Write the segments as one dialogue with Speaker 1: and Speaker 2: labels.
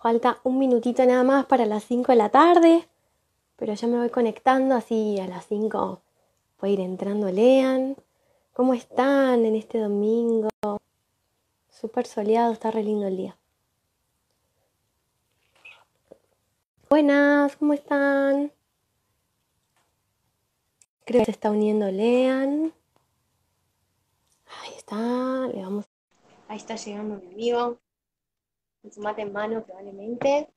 Speaker 1: Falta un minutito nada más para las 5 de la tarde, pero ya me voy conectando, así a las 5 puede ir entrando, lean. ¿Cómo están en este domingo? Súper soleado, está re lindo el día. Buenas, ¿cómo están? Creo que se está uniendo Lean. Ahí está, le vamos. Ahí está llegando mi amigo. Con su mate en mano, probablemente.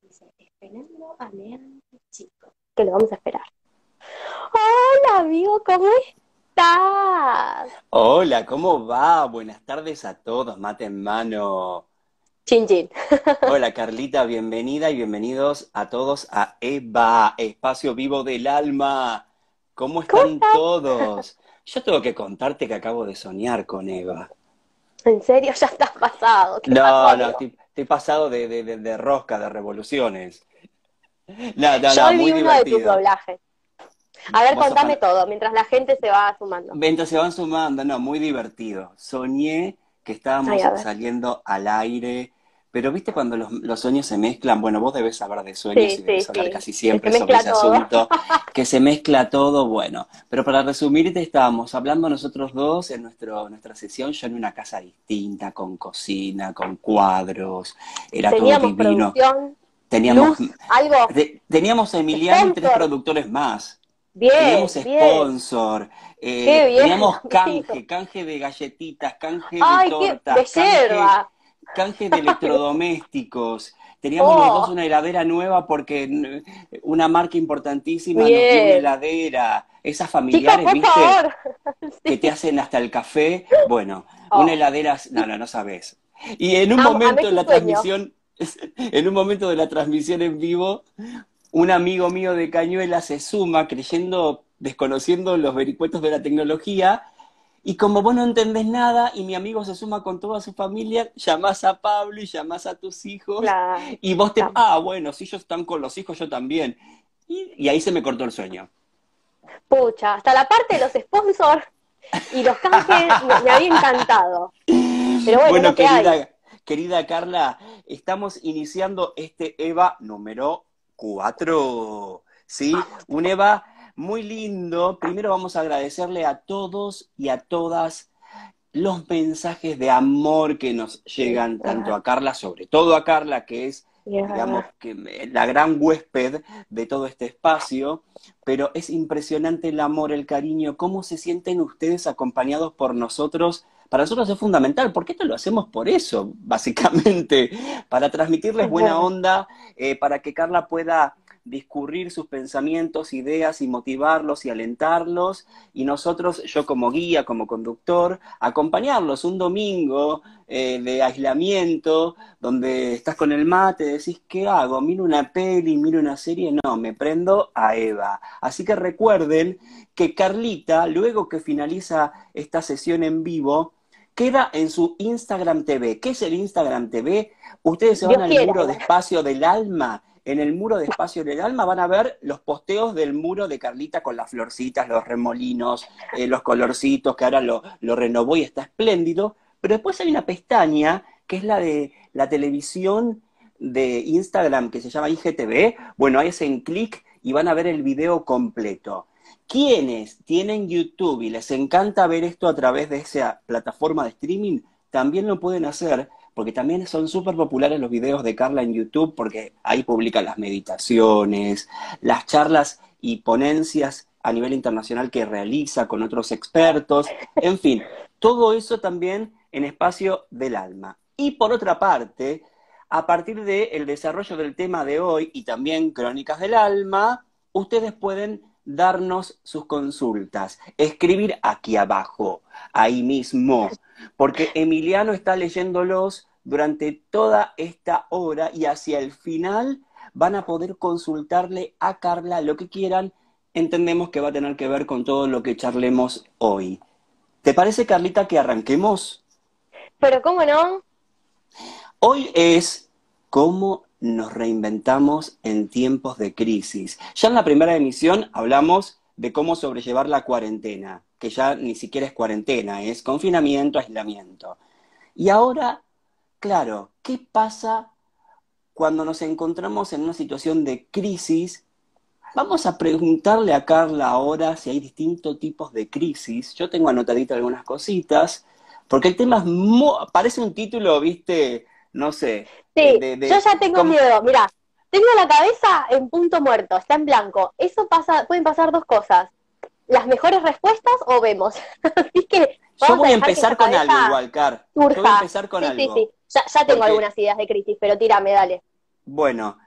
Speaker 1: Dice, esperando a Lean, chico. Que lo vamos a esperar. Hola, amigo, ¿cómo estás?
Speaker 2: Hola, ¿cómo va? Buenas tardes a todos, mate en mano.
Speaker 1: Chin, chin.
Speaker 2: Hola, Carlita, bienvenida y bienvenidos a todos a EVA, Espacio Vivo del Alma. ¿Cómo están todos? Yo tengo que contarte que acabo de soñar con Eva.
Speaker 1: ¿En serio? Ya estás pasado. ¿Qué
Speaker 2: No,
Speaker 1: pasó,
Speaker 2: no, estoy, estoy pasado de, de- de- de rosca, de revoluciones. No, no,
Speaker 1: Yo
Speaker 2: no,
Speaker 1: hoy
Speaker 2: muy
Speaker 1: vi uno de tus doblajes. A ver, contame todo, mientras la gente se va sumando.
Speaker 2: Mientras se van sumando, no, muy divertido. Soñé que estábamos
Speaker 1: Ay,
Speaker 2: saliendo al aire, pero viste cuando los, los sueños se mezclan, bueno, vos debes saber de sueños
Speaker 1: Sí,
Speaker 2: y debes
Speaker 1: sí,
Speaker 2: hablar
Speaker 1: sí.
Speaker 2: casi siempre sobre ese
Speaker 1: todo.
Speaker 2: asunto, que se mezcla todo, bueno. Pero para resumirte, estábamos hablando nosotros dos en nuestro, nuestra sesión, yo en una casa distinta, con cocina, con cuadros, era todo
Speaker 1: Teníamos
Speaker 2: divino.
Speaker 1: producción,
Speaker 2: Teníamos,
Speaker 1: luz, algo.
Speaker 2: te- teníamos a Emiliano y tres productores más.
Speaker 1: Bien,
Speaker 2: Teníamos
Speaker 1: bien.
Speaker 2: sponsor, eh,
Speaker 1: Qué bien,
Speaker 2: teníamos canje, canje de galletitas, canje de
Speaker 1: Ay, qué
Speaker 2: tortas,
Speaker 1: de
Speaker 2: canje,
Speaker 1: yerba.
Speaker 2: Canje de electrodomésticos. Teníamos los
Speaker 1: Oh.
Speaker 2: dos una heladera nueva porque mm, una marca importantísima nos dio una
Speaker 1: Bien.
Speaker 2: heladera. Esas familiares, ¿viste? Que te hacen hasta el café. Bueno,
Speaker 1: Oh.
Speaker 2: una heladera, no, no, no sabes. Y en un momento de la
Speaker 1: sueño.
Speaker 2: transmisión, en un momento de la transmisión en vivo, un amigo mío de Cañuela se suma creyendo, desconociendo los vericuetos de la tecnología, y como vos no entendés nada y mi amigo se suma con toda su familia, llamás a Pablo y llamás a tus hijos,
Speaker 1: Claro.
Speaker 2: y vos te,
Speaker 1: Claro.
Speaker 2: ah, bueno, si ellos están con los hijos, yo también. Y, y ahí se me cortó el sueño.
Speaker 1: Pucha, hasta la parte de los sponsors y los canjes me, me había encantado. Pero bueno, hay.
Speaker 2: querida, querida Carla, estamos iniciando este EVA número 4. ¿Sí? Un EVA muy lindo. Primero vamos a agradecerle a todos y a todas los mensajes de amor que nos llegan, tanto a Carla, sobre todo a Carla, que es digamos que la gran huésped de todo este espacio, pero es impresionante el amor, el cariño, cómo se sienten ustedes acompañados por nosotros. Para nosotros es fundamental, porque esto lo hacemos por eso, básicamente, para transmitirles
Speaker 1: Es
Speaker 2: buena onda, eh, para que Carla pueda discurrir sus pensamientos, ideas y motivarlos y alentarlos, y nosotros, yo como guía, como conductor, acompañarlos un domingo eh, de aislamiento, donde estás con el mate, decís, ¿qué hago? ¿Miro una peli, miro una serie? No, me prendo a Eva. Así que recuerden que Carlita, luego que finaliza esta sesión en vivo, queda en su Instagram TV. ¿Qué es el Instagram TV? Ustedes se van al muro de espacio del alma. En el muro de espacio del alma van a ver los posteos del muro de Carlita con las florcitas, los remolinos, eh, los colorcitos, que ahora lo, lo renovó y está espléndido. Pero después hay una pestaña que es la de la televisión de Instagram que se llama IGTV. Bueno, ahí hacen clic y van a ver el video completo. Quienes tienen YouTube y les encanta ver esto a través de esa plataforma de streaming, también lo pueden hacer, porque también son súper populares los videos de Carla en YouTube, porque ahí publica las meditaciones, las charlas y ponencias a nivel internacional que realiza con otros expertos, en fin, todo eso también en espacio del alma. Y por otra parte, a partir del desarrollo del tema de hoy y también Crónicas del Alma, ustedes pueden darnos sus consultas, escribir aquí abajo, ahí mismo, porque Emiliano está leyéndolos durante toda esta hora y hacia el final van a poder consultarle a Carla lo que quieran. Entendemos que va a tener que ver con todo lo que charlemos hoy. ¿Te parece, Carlita, que arranquemos?
Speaker 1: Pero cómo no,
Speaker 2: Hoy es cómo nos reinventamos en tiempos de crisis. Ya en la primera emisión hablamos de cómo sobrellevar la cuarentena, que ya ni siquiera es cuarentena, es confinamiento, aislamiento. Y ahora, claro, ¿qué pasa cuando nos encontramos en una situación de crisis? Vamos a preguntarle a Carla ahora si hay distintos tipos de crisis. Yo tengo anotadito algunas cositas, porque el tema es parece un título, viste, no sé.
Speaker 1: Sí, yo ya tengo miedo. Mira, tengo la cabeza en punto muerto, está en blanco. Eso pasa, pueden pasar dos cosas. Las mejores respuestas o vemos. Así que
Speaker 2: yo voy a empezar con algo igual, Car. Yo voy a empezar con algo.
Speaker 1: Sí, sí, ya, tengo algunas ideas de crisis, pero tírame, dale.
Speaker 2: Bueno,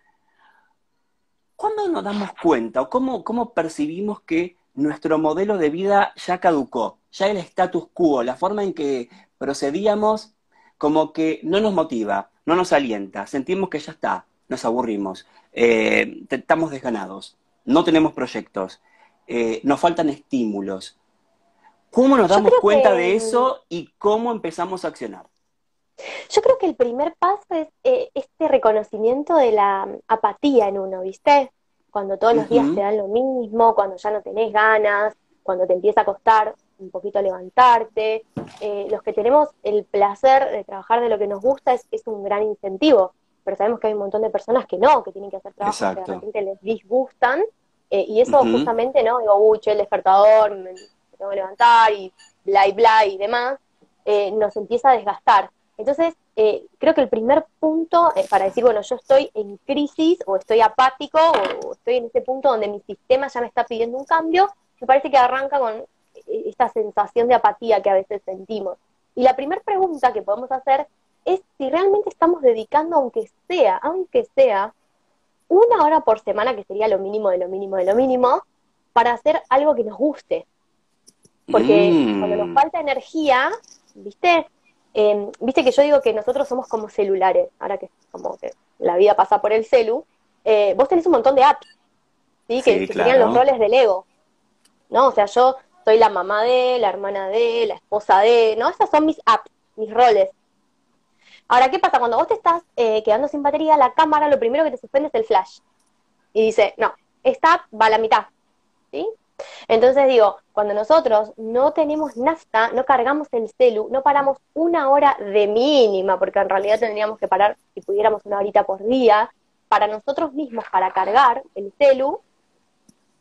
Speaker 2: ¿cuándo nos damos cuenta o cómo, cómo percibimos que nuestro modelo de vida ya caducó? Ya el status quo, la forma en que procedíamos, como que no nos motiva, no nos alienta, sentimos que ya está, nos aburrimos, eh, estamos desganados, no tenemos proyectos, eh, nos faltan estímulos. ¿Cómo nos damos cuenta de eso y cómo empezamos a accionar?
Speaker 1: Yo creo que el primer paso es eh, este reconocimiento de la apatía en uno, ¿viste? Cuando todos los días te dan lo mismo, cuando ya no tenés ganas, cuando te empieza a costar un poquito levantarte. los que tenemos el placer de trabajar de lo que nos gusta es, es un gran incentivo pero sabemos que hay un montón de personas que no, que tienen que hacer trabajos que de repente les disgustan, eh, y eso justamente, ¿no? Digo, uy, el despertador, me, tengo que levantar, y bla, y bla, y demás, eh, nos empieza a desgastar. Entonces, eh, creo que el primer punto para decir, bueno, yo estoy en crisis, o estoy apático, o estoy en ese punto donde mi sistema ya me está pidiendo un cambio, me parece que arranca con esta sensación de apatía que a veces sentimos. Y la primera pregunta que podemos hacer es si realmente estamos dedicando, aunque sea, aunque sea, una hora por semana, que sería lo mínimo de lo mínimo de lo mínimo, para hacer algo que nos guste. Porque mm. cuando nos falta energía, ¿viste? Em, viste que yo digo que nosotros somos como celulares, ahora que como que la vida pasa por el celu, eh, vos tenés un montón de apps, ¿sí? que, serían los roles del ego, ¿no? O sea, yo soy la mamá de, la hermana de, la esposa de, ¿no? Esas son mis apps, mis roles. Ahora, ¿qué pasa? Cuando vos te estás eh, quedando sin batería, la cámara lo primero que te suspende es el flash. Y dice, no, esta va a la mitad. ¿Sí? Entonces digo, cuando nosotros no tenemos nafta, no cargamos el celu, no paramos una hora de mínima, porque en realidad tendríamos que parar, si pudiéramos, una horita por día, para nosotros mismos, para cargar el celu,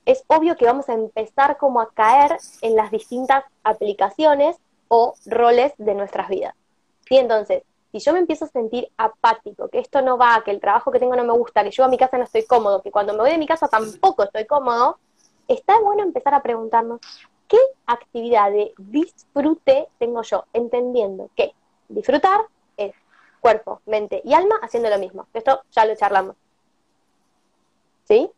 Speaker 1: es obvio que vamos a empezar como a caer en las distintas aplicaciones o roles de nuestras vidas. ¿Sí? Entonces, si yo me empiezo a sentir apático, que esto no va, que el trabajo que tengo no me gusta, que yo a mi casa no estoy cómodo, que cuando me voy de mi casa tampoco estoy cómodo, está bueno empezar a preguntarnos qué actividad de disfrute tengo yo, entendiendo que disfrutar es cuerpo, mente y alma haciendo lo mismo. Esto ya lo charlamos. ¿Sí?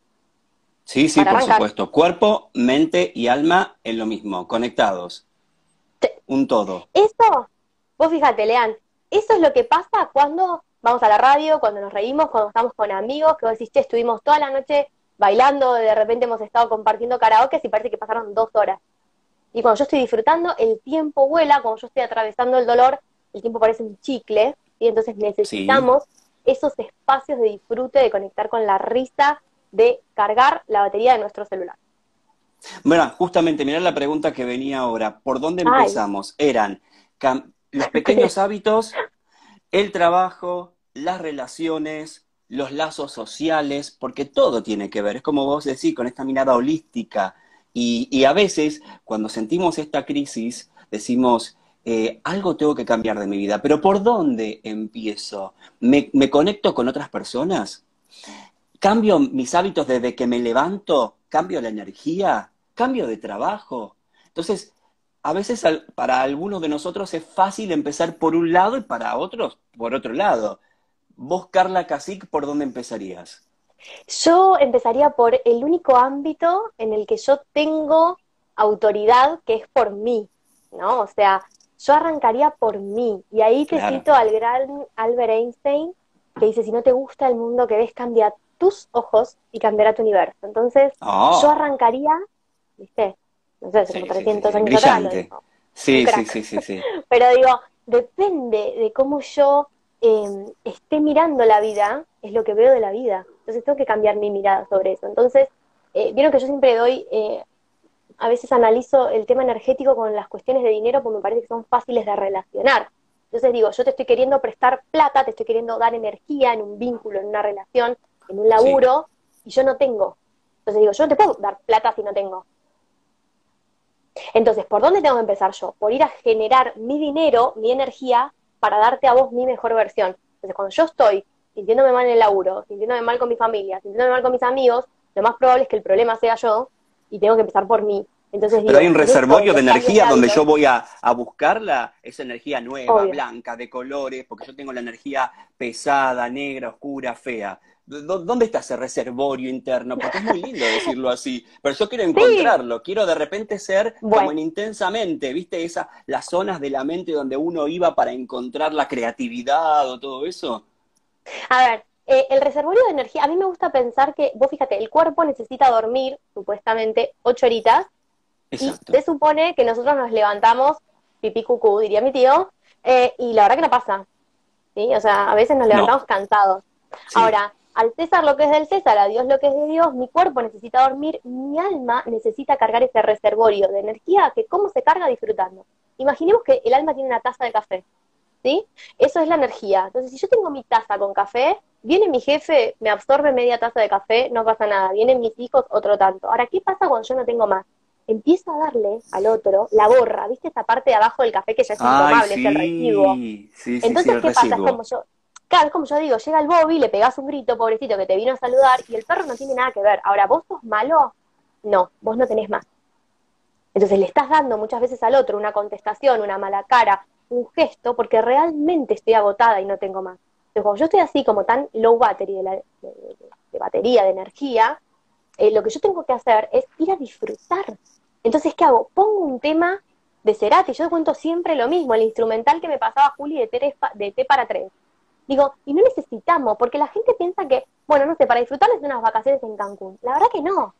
Speaker 2: Sí, sí, por supuesto. Cuerpo, mente y alma en lo mismo, conectados. Un todo.
Speaker 1: Eso, vos fíjate, Lean, eso es lo que pasa cuando vamos a la radio, cuando nos reímos, cuando estamos con amigos, que vos decís, che, estuvimos toda la noche bailando, de repente hemos estado compartiendo karaoke y parece que pasaron dos horas. Y cuando yo estoy disfrutando, el tiempo vuela, cuando yo estoy atravesando el dolor, el tiempo parece un chicle, y entonces necesitamos esos espacios de disfrute, de conectar con la risa, de cargar la batería de nuestro celular.
Speaker 2: Bueno, justamente, mirá la pregunta que venía ahora. ¿Por dónde empezamos? Eran los pequeños hábitos, el trabajo, las relaciones, los lazos sociales, porque todo tiene que ver, es como vos decís, con esta mirada holística. Y, a veces, cuando sentimos esta crisis, decimos, eh, algo tengo que cambiar de mi vida, pero ¿por dónde empiezo? ¿Me, ¿Me, conecto con otras personas? ¿Cambio mis hábitos desde que me levanto? ¿Cambio la energía? ¿Cambio de trabajo? Entonces, a veces para algunos de nosotros es fácil empezar por un lado y para otros por otro lado. Vos, Carla Casic, ¿por dónde empezarías?
Speaker 1: Yo empezaría por el único ámbito en el que yo tengo autoridad, que es por mí, ¿no? O sea, yo arrancaría por mí. Y ahí te cito al gran Albert Einstein, que dice, si no te gusta el mundo que ves, cambia tus ojos y cambiará tu universo. Entonces,
Speaker 2: oh.
Speaker 1: yo arrancaría, ¿viste? no sé, como 300 años atrás.
Speaker 2: Sí, sí, sí, sí, sí.
Speaker 1: Pero digo, depende de cómo yo em, esté mirando la vida, es lo que veo de la vida. Entonces tengo que cambiar mi mirada sobre eso. Entonces, eh, vieron que yo siempre doy, eh, a veces analizo el tema energético con las cuestiones de dinero porque me parece que son fáciles de relacionar. Entonces digo, yo te estoy queriendo prestar plata, te estoy queriendo dar energía en un vínculo, en una relación, en un laburo, y yo no tengo. Entonces digo, yo no te puedo dar plata si no tengo. Entonces, ¿por dónde tengo que empezar yo? Por ir a generar mi dinero, mi energía, para darte a vos mi mejor versión. Entonces, cuando yo estoy sintiéndome mal en el laburo, sintiéndome mal con mi familia, sintiéndome mal con mis amigos, lo más probable es que el problema sea yo y tengo que empezar por mí. Entonces,
Speaker 2: Pero hay un reservorio de energía donde yo voy a, a buscarla, esa energía nueva, blanca, de colores, porque yo tengo la energía pesada, negra, oscura, fea. ¿Dónde está ese reservorio interno? Porque es muy lindo decirlo así, pero yo quiero encontrarlo, quiero de repente ser como en intensamente, ¿viste? Esa, las zonas de la mente donde uno iba para encontrar la creatividad o todo eso.
Speaker 1: A ver, eh, el reservorio de energía, a mí me gusta pensar que, vos fíjate, el cuerpo necesita dormir supuestamente ocho horitas y se supone que nosotros nos levantamos pipí cucú, diría mi tío, eh, y la verdad que no pasa. ¿sí? O sea, a veces nos levantamos cansados. Ahora, al César lo que es del César, a Dios lo que es de Dios, mi cuerpo necesita dormir, mi alma necesita cargar ese reservorio de energía que cómo se carga disfrutando. Imaginemos que el alma tiene una taza de café, ¿sí? Eso es la energía. Entonces, si yo tengo mi taza con café, viene mi jefe, me absorbe media taza de café, no pasa nada. Vienen mis hijos, otro tanto. Ahora, ¿qué pasa cuando yo no tengo más? Empiezo a darle al otro la borra, ¿viste esta parte de abajo del café que ya es intomable, es el residuo? Entonces, ¿qué pasa? Es como yo, Claro, como yo digo, llega el Bobby, le pegas un grito, pobrecito, que te vino a saludar, y el perro no tiene nada que ver. Ahora, ¿vos sos malo? No, vos no tenés más. Entonces le estás dando muchas veces al otro una contestación, una mala cara, un gesto, porque realmente estoy agotada y no tengo más. Entonces, cuando yo estoy así como tan low battery de, batería, de energía, eh, lo que yo tengo que hacer es ir a disfrutar. Entonces, ¿qué hago? Pongo un tema de Cerati, yo cuento siempre lo mismo, el instrumental que me pasaba Juli de, de T para tres Digo, y no necesitamos, porque la gente piensa que, bueno, no sé, para disfrutar de unas vacaciones en Cancún. La verdad que no. O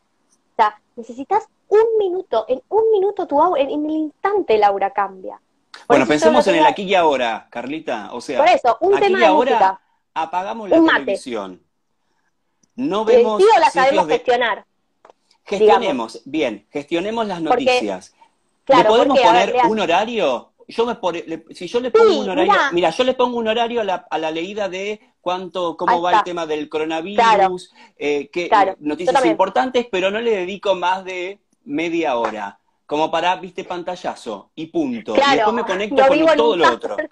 Speaker 1: sea, necesitas un minuto, en un minuto tu aura, en, el instante Laura cambia.
Speaker 2: bueno, pensemos en el aquí y ahora, Carlita. O sea,
Speaker 1: por eso, un
Speaker 2: aquí
Speaker 1: tema
Speaker 2: y ahora apagamos la televisión. No vemos.
Speaker 1: Sí, la sabemos gestionar.
Speaker 2: Gestionemos, bien, gestionemos las noticias. ¿Le podemos poner un horario? Yo me si yo le pongo un horario, mira. yo le pongo un horario a la, a la leída de cuánto, cómo va el tema del coronavirus, eh, que, noticias importantes, pero no le dedico más de media hora, como para, viste, pantallazo, y punto. y después me conecto con todo lo otro.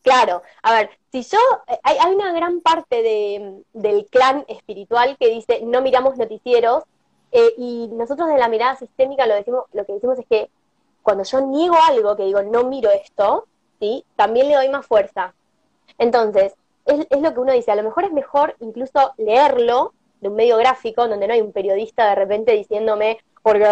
Speaker 1: Claro, a ver, si yo, eh, hay, hay una gran parte de, del clan espiritual que dice no miramos noticieros, eh, y nosotros de la mirada sistémica lo decimos, lo que decimos es que cuando yo niego algo, que digo, no miro esto, ¿sí? También le doy más fuerza. Entonces, es, lo que uno dice, a lo mejor es mejor incluso leerlo de un medio gráfico, donde no hay un periodista de repente diciéndome, porque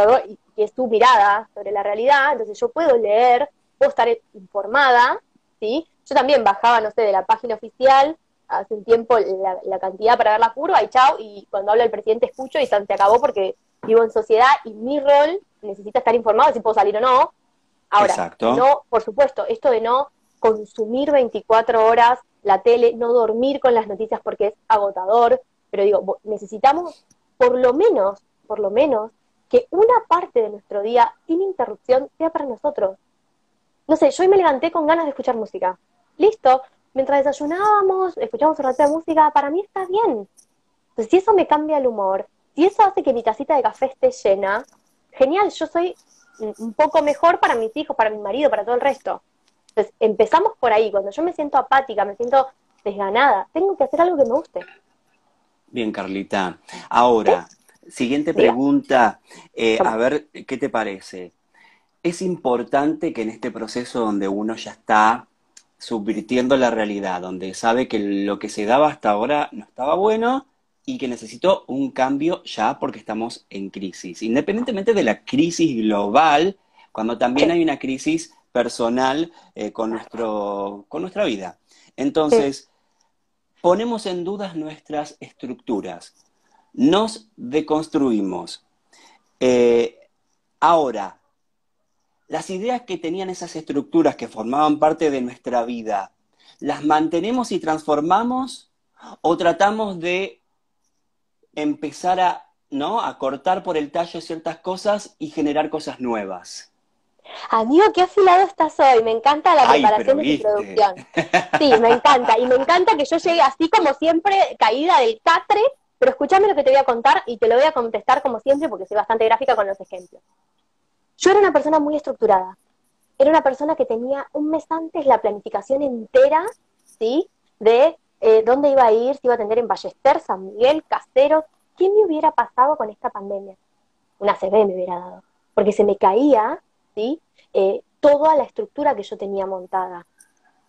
Speaker 1: que es tu mirada sobre la realidad, entonces yo puedo leer, puedo estar informada, ¿sí? Yo también bajaba, no sé, de la página oficial hace un tiempo la, cantidad para ver la curva y chao, y cuando habla el presidente escucho y se acabó porque vivo en sociedad y mi rol necesita estar informado si puedo salir o no. Ahora, no, por supuesto, esto de no consumir 24 horas la tele, no dormir con las noticias porque es agotador, pero digo, necesitamos por lo menos, por lo menos, que una parte de nuestro día sin interrupción sea para nosotros. No sé, yo hoy me levanté con ganas de escuchar música. Listo, mientras desayunábamos, escuchamos un rato de música, para mí está bien. Entonces, si eso me cambia el humor, si eso hace que mi tacita de café esté llena, genial, yo soy un poco mejor para mis hijos, para mi marido, para todo el resto. Entonces, empezamos por ahí. Cuando yo me siento apática, me siento desganada, tengo que hacer algo que me guste.
Speaker 2: Bien, Carlita. Ahora, siguiente pregunta, eh, a ver qué te parece. Es importante que en este proceso donde uno ya está subvirtiendo la realidad, donde sabe que lo que se daba hasta ahora no estaba bueno, y que necesito un cambio ya porque estamos en crisis. Independientemente de la crisis global, cuando también hay una crisis personal eh, con, nuestro, con nuestra vida. Entonces, ponemos en dudas nuestras estructuras, nos deconstruimos. Eh, ahora, las ideas que tenían esas estructuras que formaban parte de nuestra vida, ¿las mantenemos y transformamos o tratamos de empezar a, ¿no? a cortar por el tallo ciertas cosas y generar cosas nuevas?
Speaker 1: Amigo, qué afilado estás hoy. Me encanta la preparación de tu producción. Sí, me encanta. Y me encanta que yo llegue así como siempre, caída del catre, pero escúchame lo que te voy a contar y te lo voy a contestar como siempre porque soy bastante gráfica con los ejemplos. Yo era una persona muy estructurada. Era una persona que tenía un mes antes la planificación entera, ¿sí? De eh, dónde iba a ir, si iba a atender en Ballester, San Miguel, Castero. ¿Qué me hubiera pasado con esta pandemia? Una CB me hubiera dado. Porque se me caía, ¿sí? Eh, toda la estructura que yo tenía montada.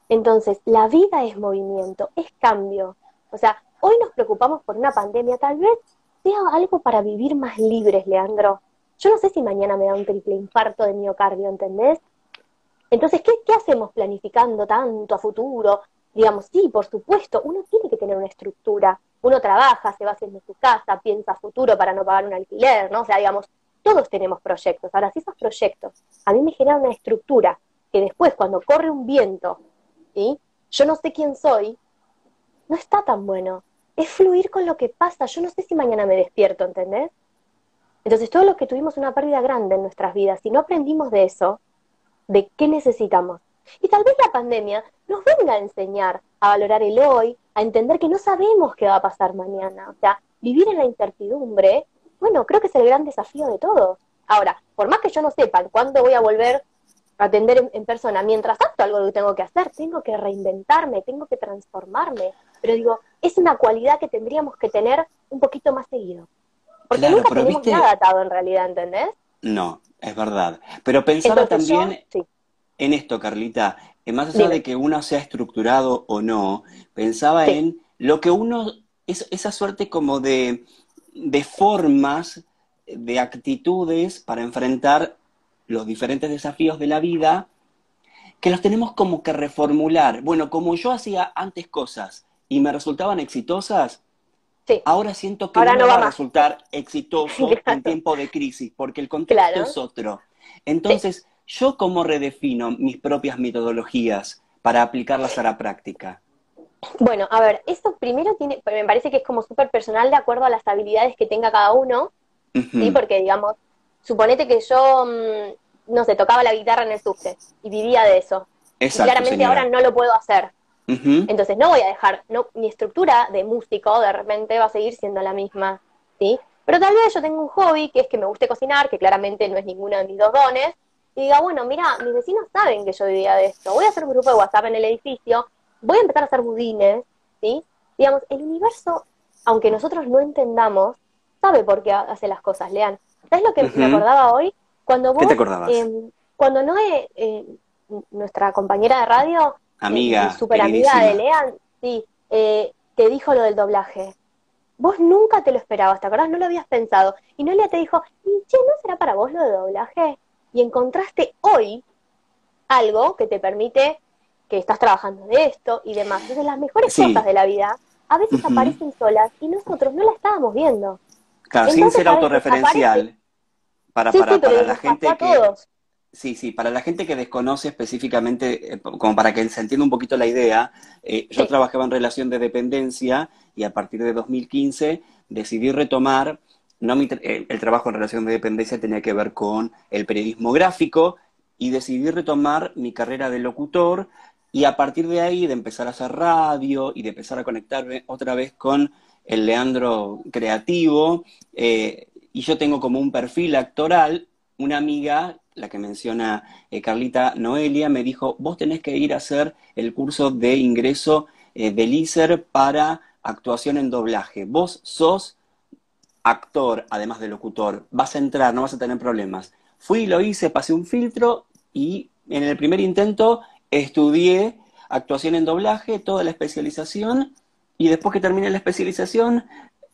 Speaker 1: Entonces, la vida es movimiento, es cambio. O sea, hoy nos preocupamos por una pandemia, tal vez sea algo para vivir más libres, Leandro. Yo no sé si mañana me da un triple infarto de miocardio, ¿entendés? Entonces, ¿qué, ¿qué hacemos planificando tanto a futuro? Digamos, sí, por supuesto, uno tiene que tener una estructura. Uno trabaja, se va haciendo su casa, piensa futuro para no pagar un alquiler, ¿no? O sea, digamos, todos tenemos proyectos. Ahora, si esos proyectos a mí me generan una estructura que después, cuando corre un viento, ¿sí? yo no sé quién soy, no está tan bueno. Es fluir con lo que pasa. Yo no sé si mañana me despierto, ¿entendés? Entonces, todos los que tuvimos una pérdida grande en nuestras vidas, si no aprendimos de eso, de qué necesitamos. Y tal vez la pandemia nos venga a enseñar a valorar el hoy, a entender que no sabemos qué va a pasar mañana. O sea, vivir en la incertidumbre bueno, creo que es el gran desafío de todos. Ahora, por más que yo no sepa cuándo voy a volver a atender en, persona, mientras tanto algo que tengo que hacer, tengo que reinventarme, tengo que transformarme. Pero digo, es una cualidad que tendríamos que tener un poquito más seguido. Porque nunca tenemos nada atado en realidad, ¿entendés?
Speaker 2: No, es verdad. Pero pensaba también en esto, Carlita, más allá de que uno sea estructurado o no, pensaba en lo que uno, es, esa suerte como de de formas, de actitudes para enfrentar los diferentes desafíos de la vida, que los tenemos como que reformular. Bueno, como yo hacía antes cosas y me resultaban exitosas, ahora siento que no, va, a resultar exitoso en tiempo de crisis, porque el contexto es otro. Entonces, ¿yo cómo redefino mis propias metodologías para aplicarlas a la práctica?
Speaker 1: Bueno, a ver, esto primero tiene, me parece que es como súper personal de acuerdo a las habilidades que tenga cada uno, ¿sí? Porque, digamos, suponete que yo, mm, no sé, tocaba la guitarra en el subte y vivía de eso. y claramente ahora no lo puedo hacer. Entonces no voy a dejar, no, mi estructura de músico de repente va a seguir siendo la misma, ¿sí? Pero tal vez yo tengo un hobby que es que me guste cocinar, que claramente no es ninguno de mis dos dones, y diga, bueno, mira, mis vecinos saben que yo vivía de esto, voy a hacer un grupo de WhatsApp en el edificio, voy a empezar a hacer budines, ¿sí? Digamos, el universo, aunque nosotros no entendamos, sabe por qué hace las cosas, Lean. ¿Sabes lo que me acordaba hoy? Cuando vos,
Speaker 2: ¿Qué te acordabas?
Speaker 1: Em, cuando Noé, eh, nuestra compañera de radio,
Speaker 2: amiga,
Speaker 1: eh, super amiga de Lean, sí, eh, te dijo lo del doblaje. Vos nunca te lo esperabas, ¿te acordás? No lo habías pensado. Y Noelia te dijo, y che, ¿no será para vos lo de doblaje? Y encontraste hoy algo que te permite que estás trabajando de esto y demás. Entonces las mejores cosas de la vida a veces aparecen solas y nosotros no las estábamos viendo.
Speaker 2: Claro, sin ser autorreferencial. Para, para, para la gente que... Sí, sí, para la gente que desconoce específicamente, eh, como para que se entienda un poquito la idea, eh, yo trabajaba en relación de dependencia y a partir de 2015 decidí retomar, no eh, el trabajo en relación de dependencia tenía que ver con el periodismo gráfico y decidí retomar mi carrera de locutor y a partir de ahí, de empezar a hacer radio y de empezar a conectarme otra vez con el Leandro creativo, eh, y yo tengo como un perfil actoral, una amiga, la que menciona eh, Carlita Noelia, me dijo, vos tenés que ir a hacer el curso de ingreso eh, del ISER para actuación en doblaje. Vos sos actor, además de locutor, vas a entrar, no vas a tener problemas. Fui, lo hice, pasé un filtro y en el primer intento estudié actuación en doblaje, toda la especialización, y después que terminé la especialización,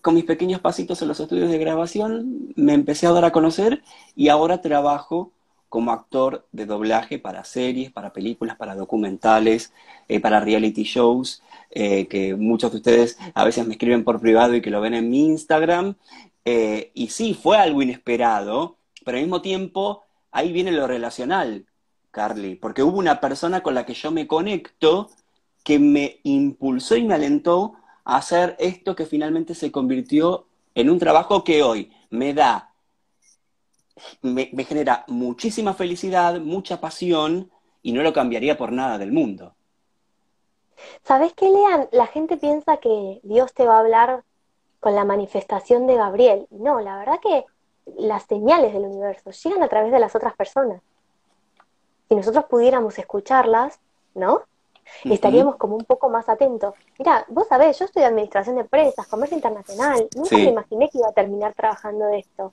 Speaker 2: con mis pequeños pasitos en los estudios de grabación, me empecé a dar a conocer y ahora trabajo como actor de doblaje para series, para películas, para documentales, eh, para reality shows, eh, que muchos de ustedes a veces me escriben por privado y que lo ven en mi Instagram. Eh, y sí, fue algo inesperado, pero al mismo tiempo ahí viene lo relacional. Carly, porque hubo una persona con la que yo me conecto que me impulsó y me alentó a hacer esto que finalmente se convirtió en un trabajo que hoy me da me, me genera muchísima felicidad, mucha pasión y no lo cambiaría por nada del mundo.
Speaker 1: ¿Sabes qué, Lean? La gente piensa que Dios te va a hablar con la manifestación de Gabriel. No, la verdad que las señales del universo llegan a través de las otras personas. Si nosotros pudiéramos escucharlas, ¿no? Estaríamos como un poco más atentos. Mira, vos sabés, yo estudié administración de empresas, comercio internacional, nunca me imaginé que iba a terminar trabajando de esto.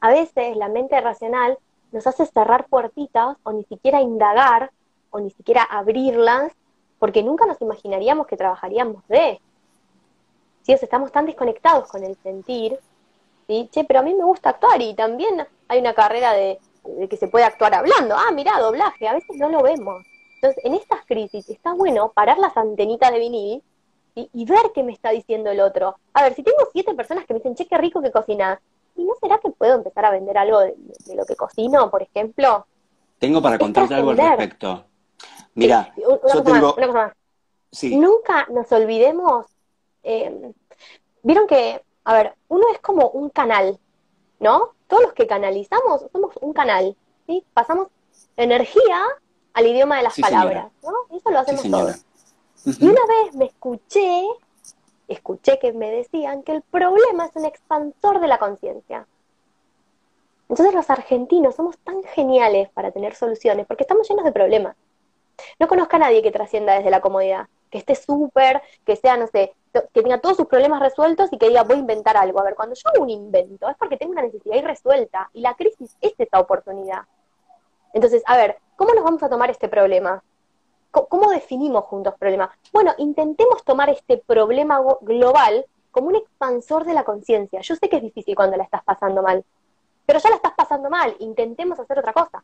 Speaker 1: A veces la mente racional nos hace cerrar puertitas o ni siquiera indagar o ni siquiera abrirlas porque nunca nos imaginaríamos que trabajaríamos de. Si estamos tan desconectados con el sentir, ¿sí? Che, pero a mí me gusta actuar y también hay una carrera de, que se puede actuar hablando. Ah, mira, doblaje, a veces no lo vemos. Entonces, en estas crisis está bueno parar las antenitas de vinil y ver qué me está diciendo el otro. A ver, si tengo siete personas que me dicen, che, qué rico que cocinas, ¿y no será que puedo empezar a vender algo de, lo que cocino, por ejemplo?
Speaker 2: Tengo para contarte algo al respecto. Mira, yo tengo... una cosa
Speaker 1: Nunca nos olvidemos, eh, vieron que, a ver, uno es como un canal, ¿no? Todos los que canalizamos somos un canal, ¿sí? Pasamos energía al idioma de las palabras, ¿no? Eso lo hacemos todos. Y una vez me escuché, escuché que me decían que el problema es un expansor de la conciencia. Entonces los argentinos somos tan geniales para tener soluciones porque estamos llenos de problemas. No conozca a nadie que trascienda desde la comodidad, que esté súper, que sea, no sé, que tenga todos sus problemas resueltos y que diga, voy a inventar algo. A ver, cuando yo hago un invento es porque tengo una necesidad irresuelta y la crisis es esa oportunidad. Entonces, a ver, ¿cómo nos vamos a tomar este problema? ¿Cómo definimos juntos problema? Bueno, intentemos tomar este problema global como un expansor de la conciencia. Yo sé que es difícil cuando la estás pasando mal, pero ya la estás pasando mal, intentemos hacer otra cosa.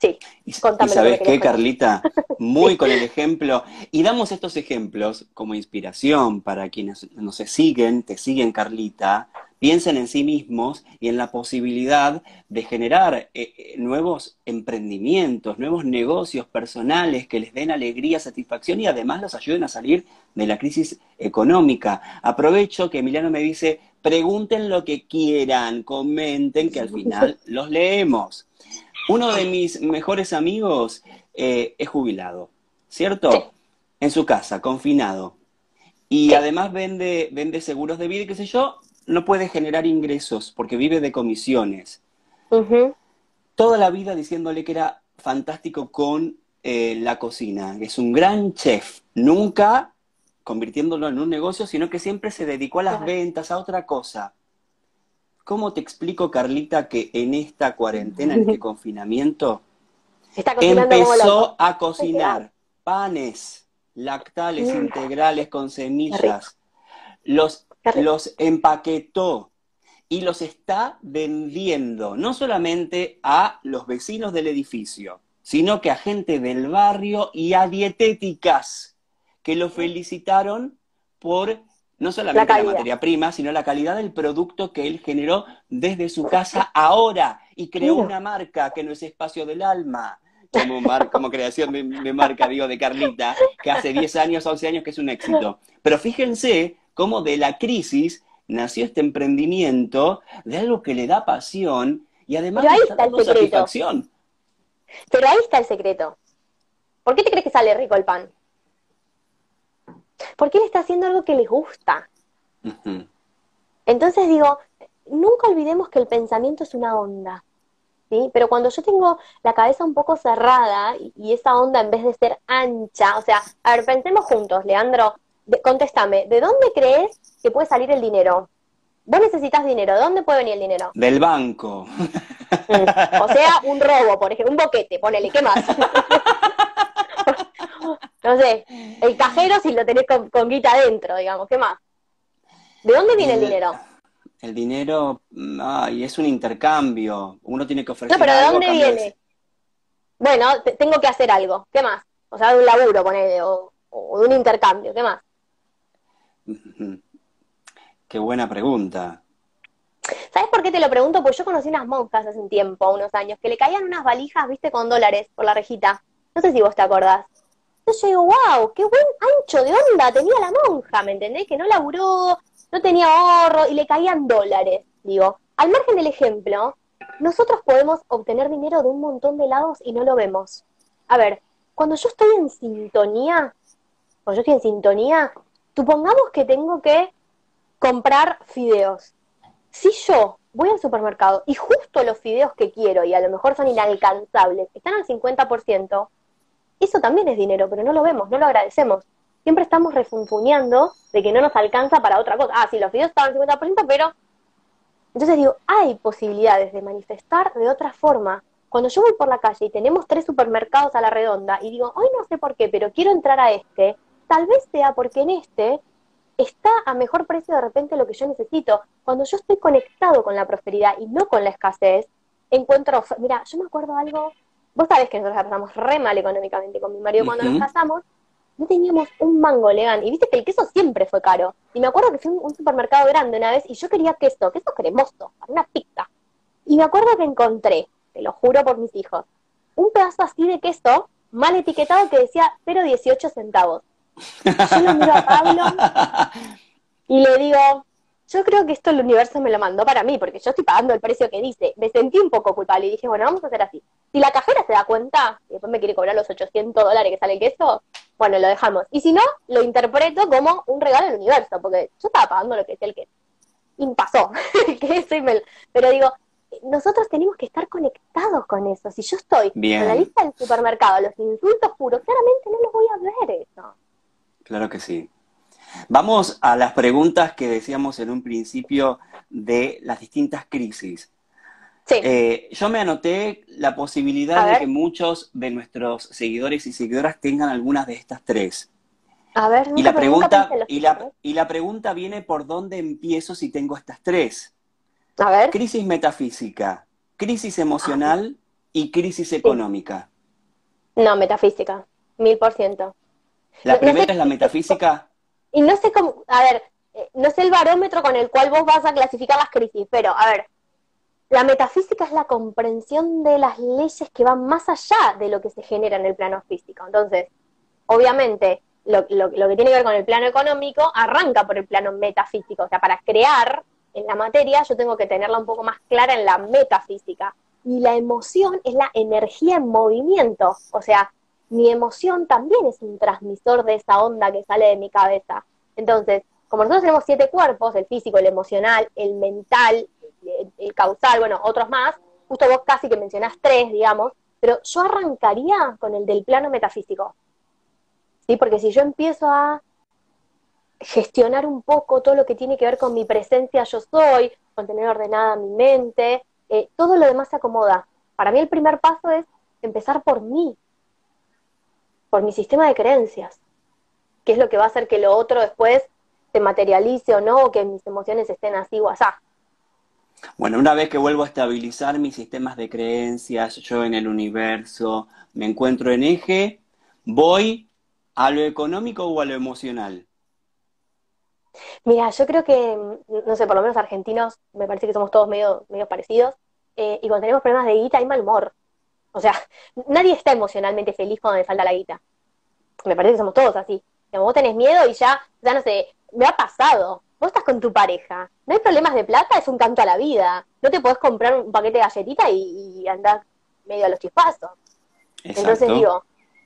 Speaker 1: Sí,
Speaker 2: y, sabes qué, Carlita, muy con el ejemplo, y damos estos ejemplos como inspiración para quienes nos siguen, te siguen, Carlita, piensen en sí mismos y en la posibilidad de generar eh, eh, nuevos emprendimientos, nuevos negocios personales que les den alegría, satisfacción y además los ayuden a salir de la crisis económica. Aprovecho que Emiliano me dice, pregunten lo que quieran, comenten, que al final los leemos. Uno de mis mejores amigos eh, es jubilado, ¿cierto? En su casa, confinado. Y además vende, vende seguros de vida y qué sé yo, no puede generar ingresos porque vive de comisiones. Toda la vida diciéndole que era fantástico con eh, la cocina, que es un gran chef, nunca convirtiéndolo en un negocio, sino que siempre se dedicó a las ventas, a otra cosa. ¿Cómo te explico, Carlita, que en esta cuarentena, en este confinamiento, empezó a cocinar panes lactales mm. integrales con semillas? Los, los empaquetó y los está vendiendo no solamente a los vecinos del edificio, sino que a gente del barrio y a dietéticas que lo felicitaron por no solamente la, materia prima, sino la calidad del producto que él generó desde su casa ahora y creó una marca que no es espacio del alma, como, como creación de, marca, digo, de Carlita, que hace 10 años, 11 años que es un éxito. Pero fíjense cómo de la crisis nació este emprendimiento de algo que le da pasión y además
Speaker 1: Pero ahí está, el satisfacción. Pero ahí está el secreto. ¿Por qué te crees que sale rico el pan? Porque él está haciendo algo que le gusta. Entonces digo, nunca olvidemos que el pensamiento es una onda. ¿sí? Pero cuando yo tengo la cabeza un poco cerrada y, esa onda en vez de ser ancha, o sea, a ver, pensemos juntos, Leandro, contéstame, ¿de dónde crees que puede salir el dinero? Vos necesitas dinero, ¿de dónde puede venir el dinero?
Speaker 2: Del banco.
Speaker 1: Mm. O sea, un robo, por ejemplo, un boquete, ponele, ¿qué más? no sé, el cajero si lo tenés con, guita adentro, digamos, ¿qué más? ¿De dónde viene el, dinero?
Speaker 2: El dinero, ay, es un intercambio, uno tiene que ofrecer
Speaker 1: No, pero ¿de dónde viene? Bueno, tengo que hacer algo, ¿qué más? O sea, de un laburo, ponele, o, o de un intercambio, ¿qué más?
Speaker 2: Qué buena pregunta.
Speaker 1: ¿Sabes por qué te lo pregunto? Pues yo conocí unas monjas hace un tiempo, unos años, que le caían unas valijas, viste, con dólares por la rejita. No sé si vos te acordás. Entonces yo digo, wow, qué buen ancho de onda tenía la monja, ¿me entendés? Que no laburó, no tenía ahorro y le caían dólares. Digo, al margen del ejemplo, nosotros podemos obtener dinero de un montón de lados y no lo vemos. A ver, cuando yo estoy en sintonía, cuando yo estoy en sintonía, supongamos que tengo que comprar fideos. Si yo voy al supermercado y justo los fideos que quiero y a lo mejor son inalcanzables están al 50%, eso también es dinero, pero no lo vemos, no lo agradecemos. Siempre estamos refunfuñando de que no nos alcanza para otra cosa. Ah, sí, los fideos estaban al 50%, pero... Entonces digo, hay posibilidades de manifestar de otra forma. Cuando yo voy por la calle y tenemos tres supermercados a la redonda y digo, hoy no sé por qué, pero quiero entrar a este, tal vez sea porque en este está a mejor precio de repente lo que yo necesito. Cuando yo estoy conectado con la prosperidad y no con la escasez, encuentro, mira, yo me acuerdo algo, vos sabés que nosotros la pasamos re mal económicamente con mi marido cuando nos casamos, no teníamos un mango legal, y viste que el queso siempre fue caro. Y me acuerdo que fui a un, supermercado grande una vez y yo quería queso, queso cremoso, para una pizza. Y me acuerdo que encontré, te lo juro por mis hijos, un pedazo así de queso mal etiquetado que decía 0,18 centavos. Yo lo miro a Pablo y le digo, yo creo que esto el universo me lo mandó para mí, porque yo estoy pagando el precio que dice. Me sentí un poco culpable y dije, bueno, vamos a hacer así. Si la cajera se da cuenta y después me quiere cobrar los 800 dólares que sale el queso, bueno, lo dejamos. Y si no, lo interpreto como un regalo del universo, porque yo estaba pagando lo que decía el queso. Y pasó el queso y me... Pero digo, nosotros tenemos que estar conectados con eso. Si yo estoy en la lista del supermercado, los insultos puros, claramente no los voy a ver eso.
Speaker 2: Claro que sí. Vamos a las preguntas que decíamos en un principio de las distintas crisis. Sí. Eh, yo me anoté la posibilidad de que muchos de nuestros seguidores y seguidoras tengan algunas de estas tres.
Speaker 1: A ver,
Speaker 2: y la pregunta y la, y la pregunta viene por dónde empiezo si tengo estas tres.
Speaker 1: A ver.
Speaker 2: Crisis metafísica, crisis emocional y crisis económica.
Speaker 1: No, metafísica, mil por ciento.
Speaker 2: La primera es la metafísica.
Speaker 1: Y no sé cómo, a ver, eh, no sé el barómetro con el cual vos vas a clasificar las crisis, pero a ver, la metafísica es la comprensión de las leyes que van más allá de lo que se genera en el plano físico. Entonces, obviamente, lo, lo, que tiene que ver con el plano económico arranca por el plano metafísico. O sea, para crear en la materia yo tengo que tenerla un poco más clara en la metafísica. Y la emoción es la energía en movimiento. O sea, mi emoción también es un transmisor de esa onda que sale de mi cabeza. Entonces, como nosotros tenemos siete cuerpos, el físico, el emocional, el mental, el, causal, bueno, otros más, justo vos casi que mencionás tres, digamos, pero yo arrancaría con el del plano metafísico. ¿Sí? Porque si yo empiezo a gestionar un poco todo lo que tiene que ver con mi presencia yo soy, con tener ordenada mi mente, eh, todo lo demás se acomoda. Para mí el primer paso es empezar por mí, por mi sistema de creencias, que es lo que va a hacer que lo otro después se materialice o no, o que mis emociones estén así o así.
Speaker 2: Bueno, una vez que vuelvo a estabilizar mis sistemas de creencias, yo en el universo, me encuentro en eje, voy a lo económico o a lo emocional.
Speaker 1: Mira, yo creo que, no sé, por lo menos argentinos, me parece que somos todos medio, medio parecidos, eh, y cuando tenemos problemas de guita hay mal humor. O sea, nadie está emocionalmente feliz cuando le falta la guita. Me parece que somos todos así. Como vos tenés miedo y ya, ya no sé, me ha pasado. Vos estás con tu pareja. No hay problemas de plata, es un canto a la vida. No te podés comprar un paquete de galletita y, andar medio a los chispazos. Entonces digo,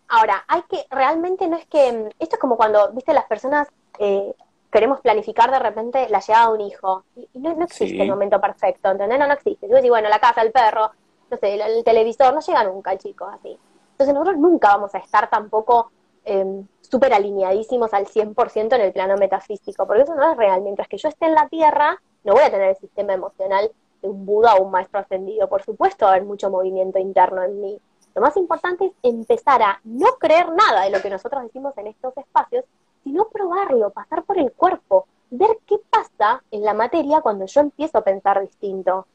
Speaker 1: ahora, hay que, realmente no es que, esto es como cuando, viste, las personas eh, queremos planificar de repente la llegada de un hijo. Y, no, existe el momento perfecto, ¿entendés? No, no existe. Yo decís, bueno, la casa, el perro, no sé, el, televisor, no llega nunca, chicos, así. Entonces nosotros nunca vamos a estar tampoco eh, súper alineadísimos al 100% en el plano metafísico, porque eso no es real. Mientras que yo esté en la Tierra, no voy a tener el sistema emocional de un Buda o un maestro ascendido. Por supuesto, va a haber mucho movimiento interno en mí. Lo más importante es empezar a no creer nada de lo que nosotros decimos en estos espacios, sino probarlo, pasar por el cuerpo, ver qué pasa en la materia cuando yo empiezo a pensar distinto.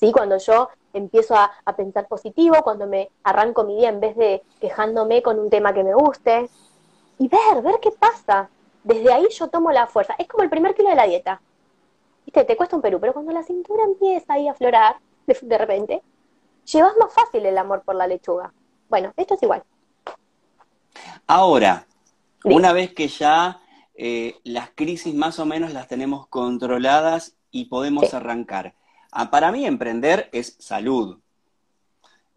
Speaker 1: ¿sí? Cuando yo empiezo a, pensar positivo, cuando me arranco mi día en vez de quejándome con un tema que me guste, y ver, ver qué pasa. Desde ahí yo tomo la fuerza. Es como el primer kilo de la dieta. ¿Viste? Te cuesta un Perú, pero cuando la cintura empieza ahí a aflorar, de, repente, llevas más fácil el amor por la lechuga. Bueno, esto es igual.
Speaker 2: Ahora, una vez que ya eh, las crisis más o menos las tenemos controladas y podemos arrancar, para mí emprender es salud.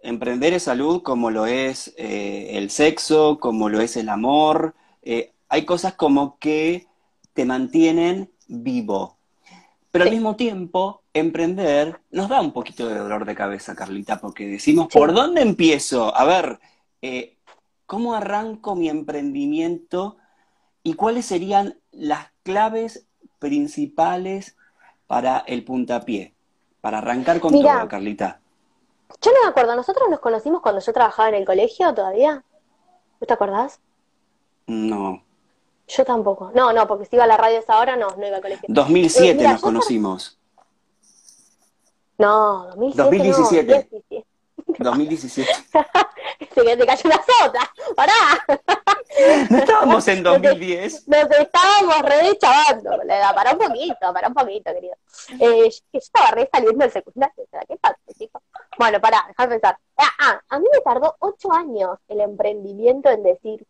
Speaker 2: Emprender es salud como lo es eh, el sexo, como lo es el amor. Eh, hay cosas como que te mantienen vivo. Pero al mismo tiempo, emprender nos da un poquito de dolor de cabeza, Carlita, porque decimos, ¿por dónde empiezo? A ver, eh, ¿cómo arranco mi emprendimiento y cuáles serían las claves principales para el puntapié? Para arrancar con todo, Carlita.
Speaker 1: Yo no me acuerdo, nosotros nos conocimos cuando yo trabajaba en el colegio todavía. ¿Tú te acordás?
Speaker 2: No.
Speaker 1: Yo tampoco. No, no, porque si iba a la radio esa hora, no, no iba al colegio.
Speaker 2: 2007 eh, nos conocimos.
Speaker 1: No, 2017. 2017.
Speaker 2: 2017.
Speaker 1: Se te cayó una sota. ¡Pará!
Speaker 2: No estábamos en 2010.
Speaker 1: Nos, estábamos re chavando. Para un poquito, para un poquito, querido. Eh, yo estaba re saliendo del secundario. ¿Qué pasa, chico? Bueno, pará, déjame pensar. Ah, ah, a mí me tardó ocho años el emprendimiento en decir,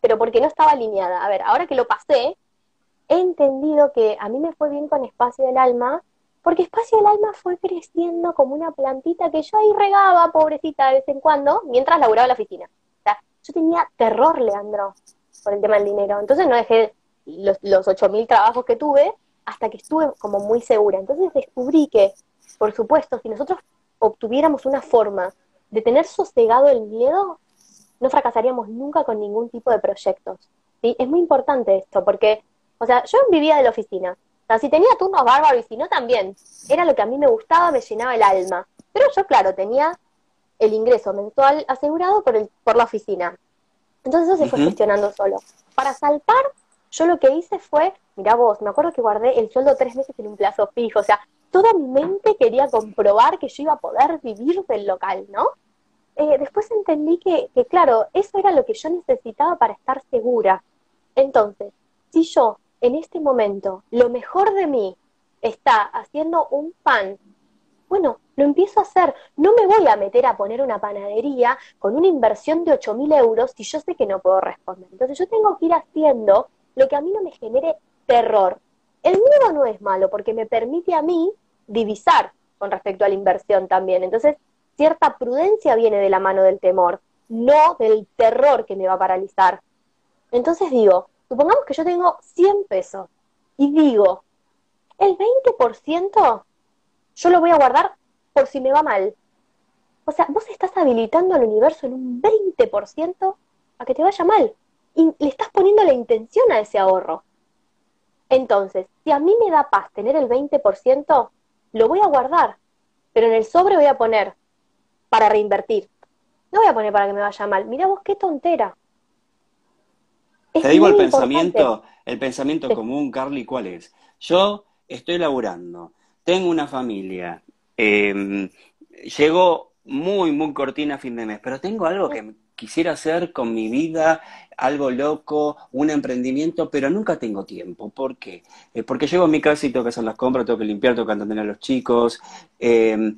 Speaker 1: pero porque no estaba alineada. A ver, ahora que lo pasé, he entendido que a mí me fue bien con Espacio del Alma porque Espacio del Alma fue creciendo como una plantita que yo ahí regaba, pobrecita, de vez en cuando, mientras laburaba en la oficina. O sea, yo tenía terror, Leandro, por el tema del dinero. Entonces no dejé los, los 8.000 trabajos que tuve hasta que estuve como muy segura. Entonces descubrí que, por supuesto, si nosotros obtuviéramos una forma de tener sosegado el miedo, no fracasaríamos nunca con ningún tipo de proyectos. ¿sí? Es muy importante esto, porque, o sea, yo vivía de la oficina, o sea, si tenía turnos bárbaros y si no también, era lo que a mí me gustaba, me llenaba el alma. Pero yo, claro, tenía el ingreso mensual asegurado por, el, por la oficina. Entonces eso se fue gestionando solo. Para saltar, yo lo que hice fue, mira vos, me acuerdo que guardé el sueldo tres meses en un plazo fijo, o sea, toda mi mente quería comprobar que yo iba a poder vivir del local, ¿no? Eh, después entendí que, que, claro, eso era lo que yo necesitaba para estar segura. Entonces, si yo en este momento lo mejor de mí está haciendo un pan, bueno, lo empiezo a hacer. No me voy a meter a poner una panadería con una inversión de 8.000 euros si yo sé que no puedo responder. Entonces yo tengo que ir haciendo lo que a mí no me genere terror. El miedo no es malo porque me permite a mí divisar con respecto a la inversión también. Entonces, cierta prudencia viene de la mano del temor, no del terror que me va a paralizar. Entonces digo, Supongamos que yo tengo 100 pesos y digo, el 20% yo lo voy a guardar por si me va mal. O sea, vos estás habilitando al universo en un 20% a que te vaya mal. Y le estás poniendo la intención a ese ahorro. Entonces, si a mí me da paz tener el 20%, lo voy a guardar. Pero en el sobre voy a poner para reinvertir. No voy a poner para que me vaya mal. Mira vos qué tontera.
Speaker 2: Te digo el pensamiento, el pensamiento común, Carly, ¿cuál es? Yo estoy laburando, tengo una familia, eh, llego muy, muy cortina a fin de mes, pero tengo algo que quisiera hacer con mi vida, algo loco, un emprendimiento, pero nunca tengo tiempo. ¿Por qué? Eh, porque llego a mi casa y tengo que hacer las compras, tengo que limpiar, tengo que atender a los chicos. Eh,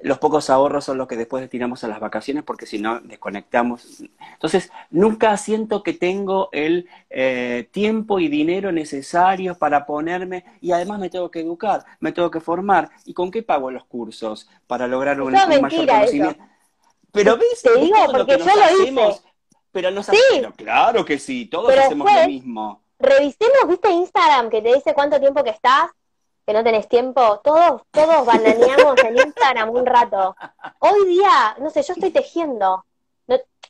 Speaker 2: los pocos ahorros son los que después destinamos a las vacaciones porque si no desconectamos. Entonces, nunca siento que tengo el eh, tiempo y dinero necesarios para ponerme y además me tengo que educar, me tengo que formar. ¿Y con qué pago los cursos para lograr un, mayor conocimiento? Pero ves,
Speaker 1: te digo porque yo lo hice.
Speaker 2: Pero nos sí. claro que sí, todos hacemos lo mismo.
Speaker 1: Revisemos, viste Instagram que te dice cuánto tiempo que estás que no tenés tiempo, todos, todos bananeamos en Instagram un rato. Hoy día, no sé, yo estoy tejiendo.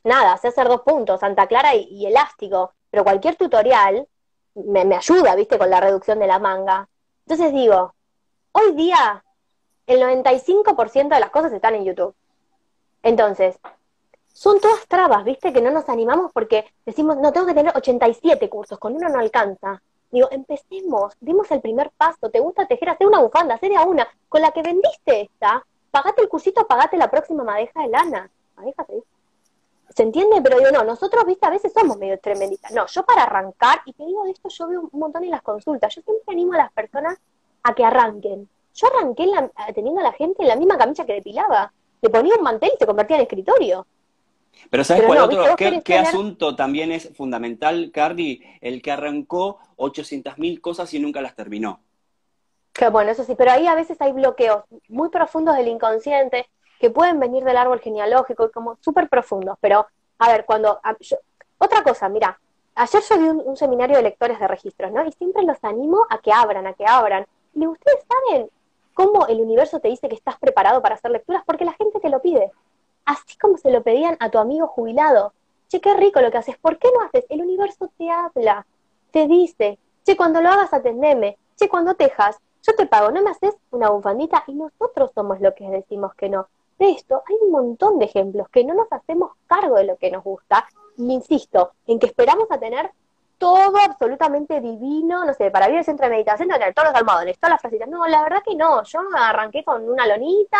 Speaker 1: nada, sé hacer dos puntos, Santa Clara y, elástico, pero cualquier tutorial me, me, ayuda, viste, con la reducción de la manga. Entonces digo, hoy día el 95% de las cosas están en YouTube. Entonces, son todas trabas, viste, que no nos animamos porque decimos, no, tengo que tener 87 cursos, con uno no alcanza. Digo, empecemos, dimos el primer paso, ¿te gusta tejer? Hacer una bufanda, hacer a una, con la que vendiste esta, pagate el cursito, pagate la próxima madeja de lana. ¿Se entiende? Pero digo, no, nosotros, viste, a veces somos medio tremendistas. No, yo para arrancar, y te digo de esto, yo veo un montón en las consultas, yo siempre animo a las personas a que arranquen. Yo arranqué teniendo a la gente en la misma camisa que depilaba. Le ponía un mantel y se convertía en escritorio.
Speaker 2: Pero ¿sabes cuál otro? ¿Qué, asunto también es fundamental, Cardi? El que arrancó 800.000 cosas y nunca las terminó.
Speaker 1: Que bueno, eso sí, pero ahí a veces hay bloqueos muy profundos del inconsciente que pueden venir del árbol genealógico, como súper profundos. Pero, a ver, cuando... otra cosa, mira, ayer yo di un, seminario de lectores de registros, ¿no? Y siempre los animo a que abran, a que abran. Y ustedes saben cómo el universo te dice que estás preparado para hacer lecturas, porque la gente te lo pide. Así como se lo pedían a tu amigo jubilado. Che, qué rico lo que haces. ¿Por qué no haces? El universo te habla, te dice, che, cuando lo hagas atendeme, che, cuando tejas, yo te pago, ¿no me haces una bufandita? Y nosotros somos los que decimos que no. De esto hay un montón de ejemplos que no nos hacemos cargo de lo que nos gusta. Y insisto, en que esperamos a tener todo absolutamente divino, no sé, para ir al centro de meditación, tener todos los almohadones, todas las frasitas. No, la verdad que no. Yo arranqué con una lonita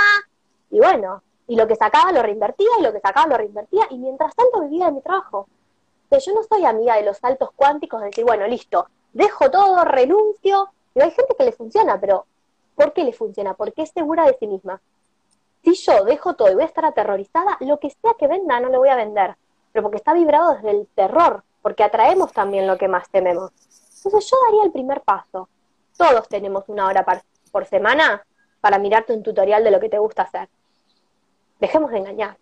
Speaker 1: y bueno, y lo que sacaba lo reinvertía y lo que sacaba lo reinvertía y mientras tanto vivía de mi trabajo. Pero yo no soy amiga de los saltos cuánticos de decir, bueno, listo, dejo todo, renuncio y hay gente que le funciona, pero ¿por qué le funciona? Porque es segura de sí misma. Si yo dejo todo y voy a estar aterrorizada, lo que sea que venda no lo voy a vender. Pero porque está vibrado desde el terror, porque atraemos también lo que más tememos. Entonces yo daría el primer paso. Todos tenemos una hora por semana para mirarte un tutorial de lo que te gusta hacer. Dejemos de engañar.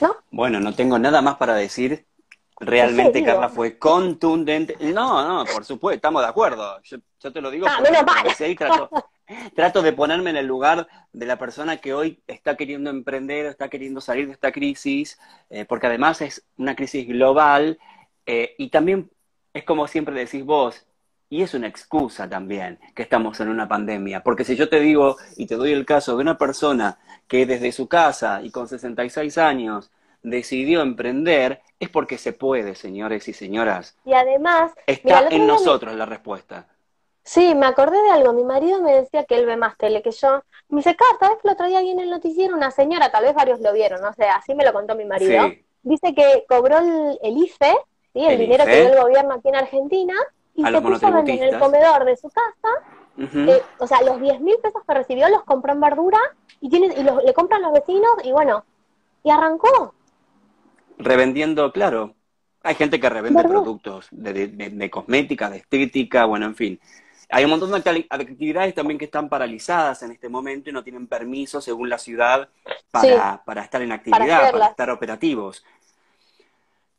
Speaker 1: ¿No?
Speaker 2: Bueno, no tengo nada más para decir Realmente Carla fue contundente. No, no, por supuesto, estamos de acuerdo. Yo, te lo digo.
Speaker 1: Ah,
Speaker 2: trato, trato, de ponerme en el lugar de la persona que hoy está queriendo emprender, está queriendo salir de esta crisis, eh, porque además es una crisis global eh, y también es como siempre decís vos, y es una excusa también que estamos en una pandemia, porque si yo te digo y te doy el caso de una persona que desde su casa y con 66 años decidió emprender, es porque se puede, señores y señoras.
Speaker 1: Y además...
Speaker 2: Está en nosotros la respuesta.
Speaker 1: Sí, me acordé de algo. Mi marido me decía que él ve más tele que yo. Me dice, cada vez que el otro día en el noticiero una señora, tal vez varios lo vieron, no sé, así me lo contó mi marido. Dice que cobró el, IFE, ¿sí? el, dinero que dio el gobierno aquí en Argentina, y se puso a vender en el comedor de su casa. Eh, o sea, los 10 mil pesos que recibió los compró en verdura y, tiene, y le compran los vecinos y bueno, y arrancó
Speaker 2: revendiendo, claro, hay gente que revende productos de, cosmética, de estética, bueno, en fin. Hay un montón de actividades también que están paralizadas en este momento y no tienen permiso según la ciudad para, para estar en actividad, para, estar operativos.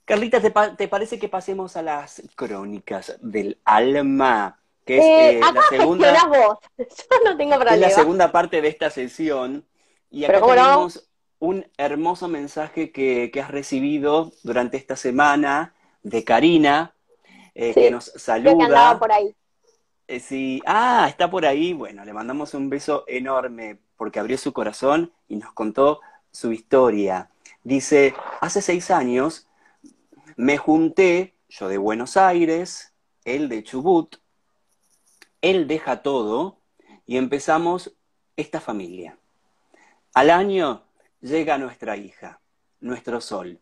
Speaker 2: Carlita, ¿te, parece que pasemos a las crónicas del alma? Que es
Speaker 1: eh, eh, la segunda. Vos. Yo no tengo problema.
Speaker 2: Es la segunda parte de esta sesión. Y acá tenemos un hermoso mensaje que, has recibido durante esta semana de Karina, eh, que nos saluda.
Speaker 1: por ahí.
Speaker 2: Sí, ah, está por ahí. Bueno, le mandamos un beso enorme porque abrió su corazón y nos contó su historia. Dice, hace seis años me junté, yo de Buenos Aires, él de Chubut, él deja todo y empezamos esta familia. Al año llega nuestra hija, nuestro sol.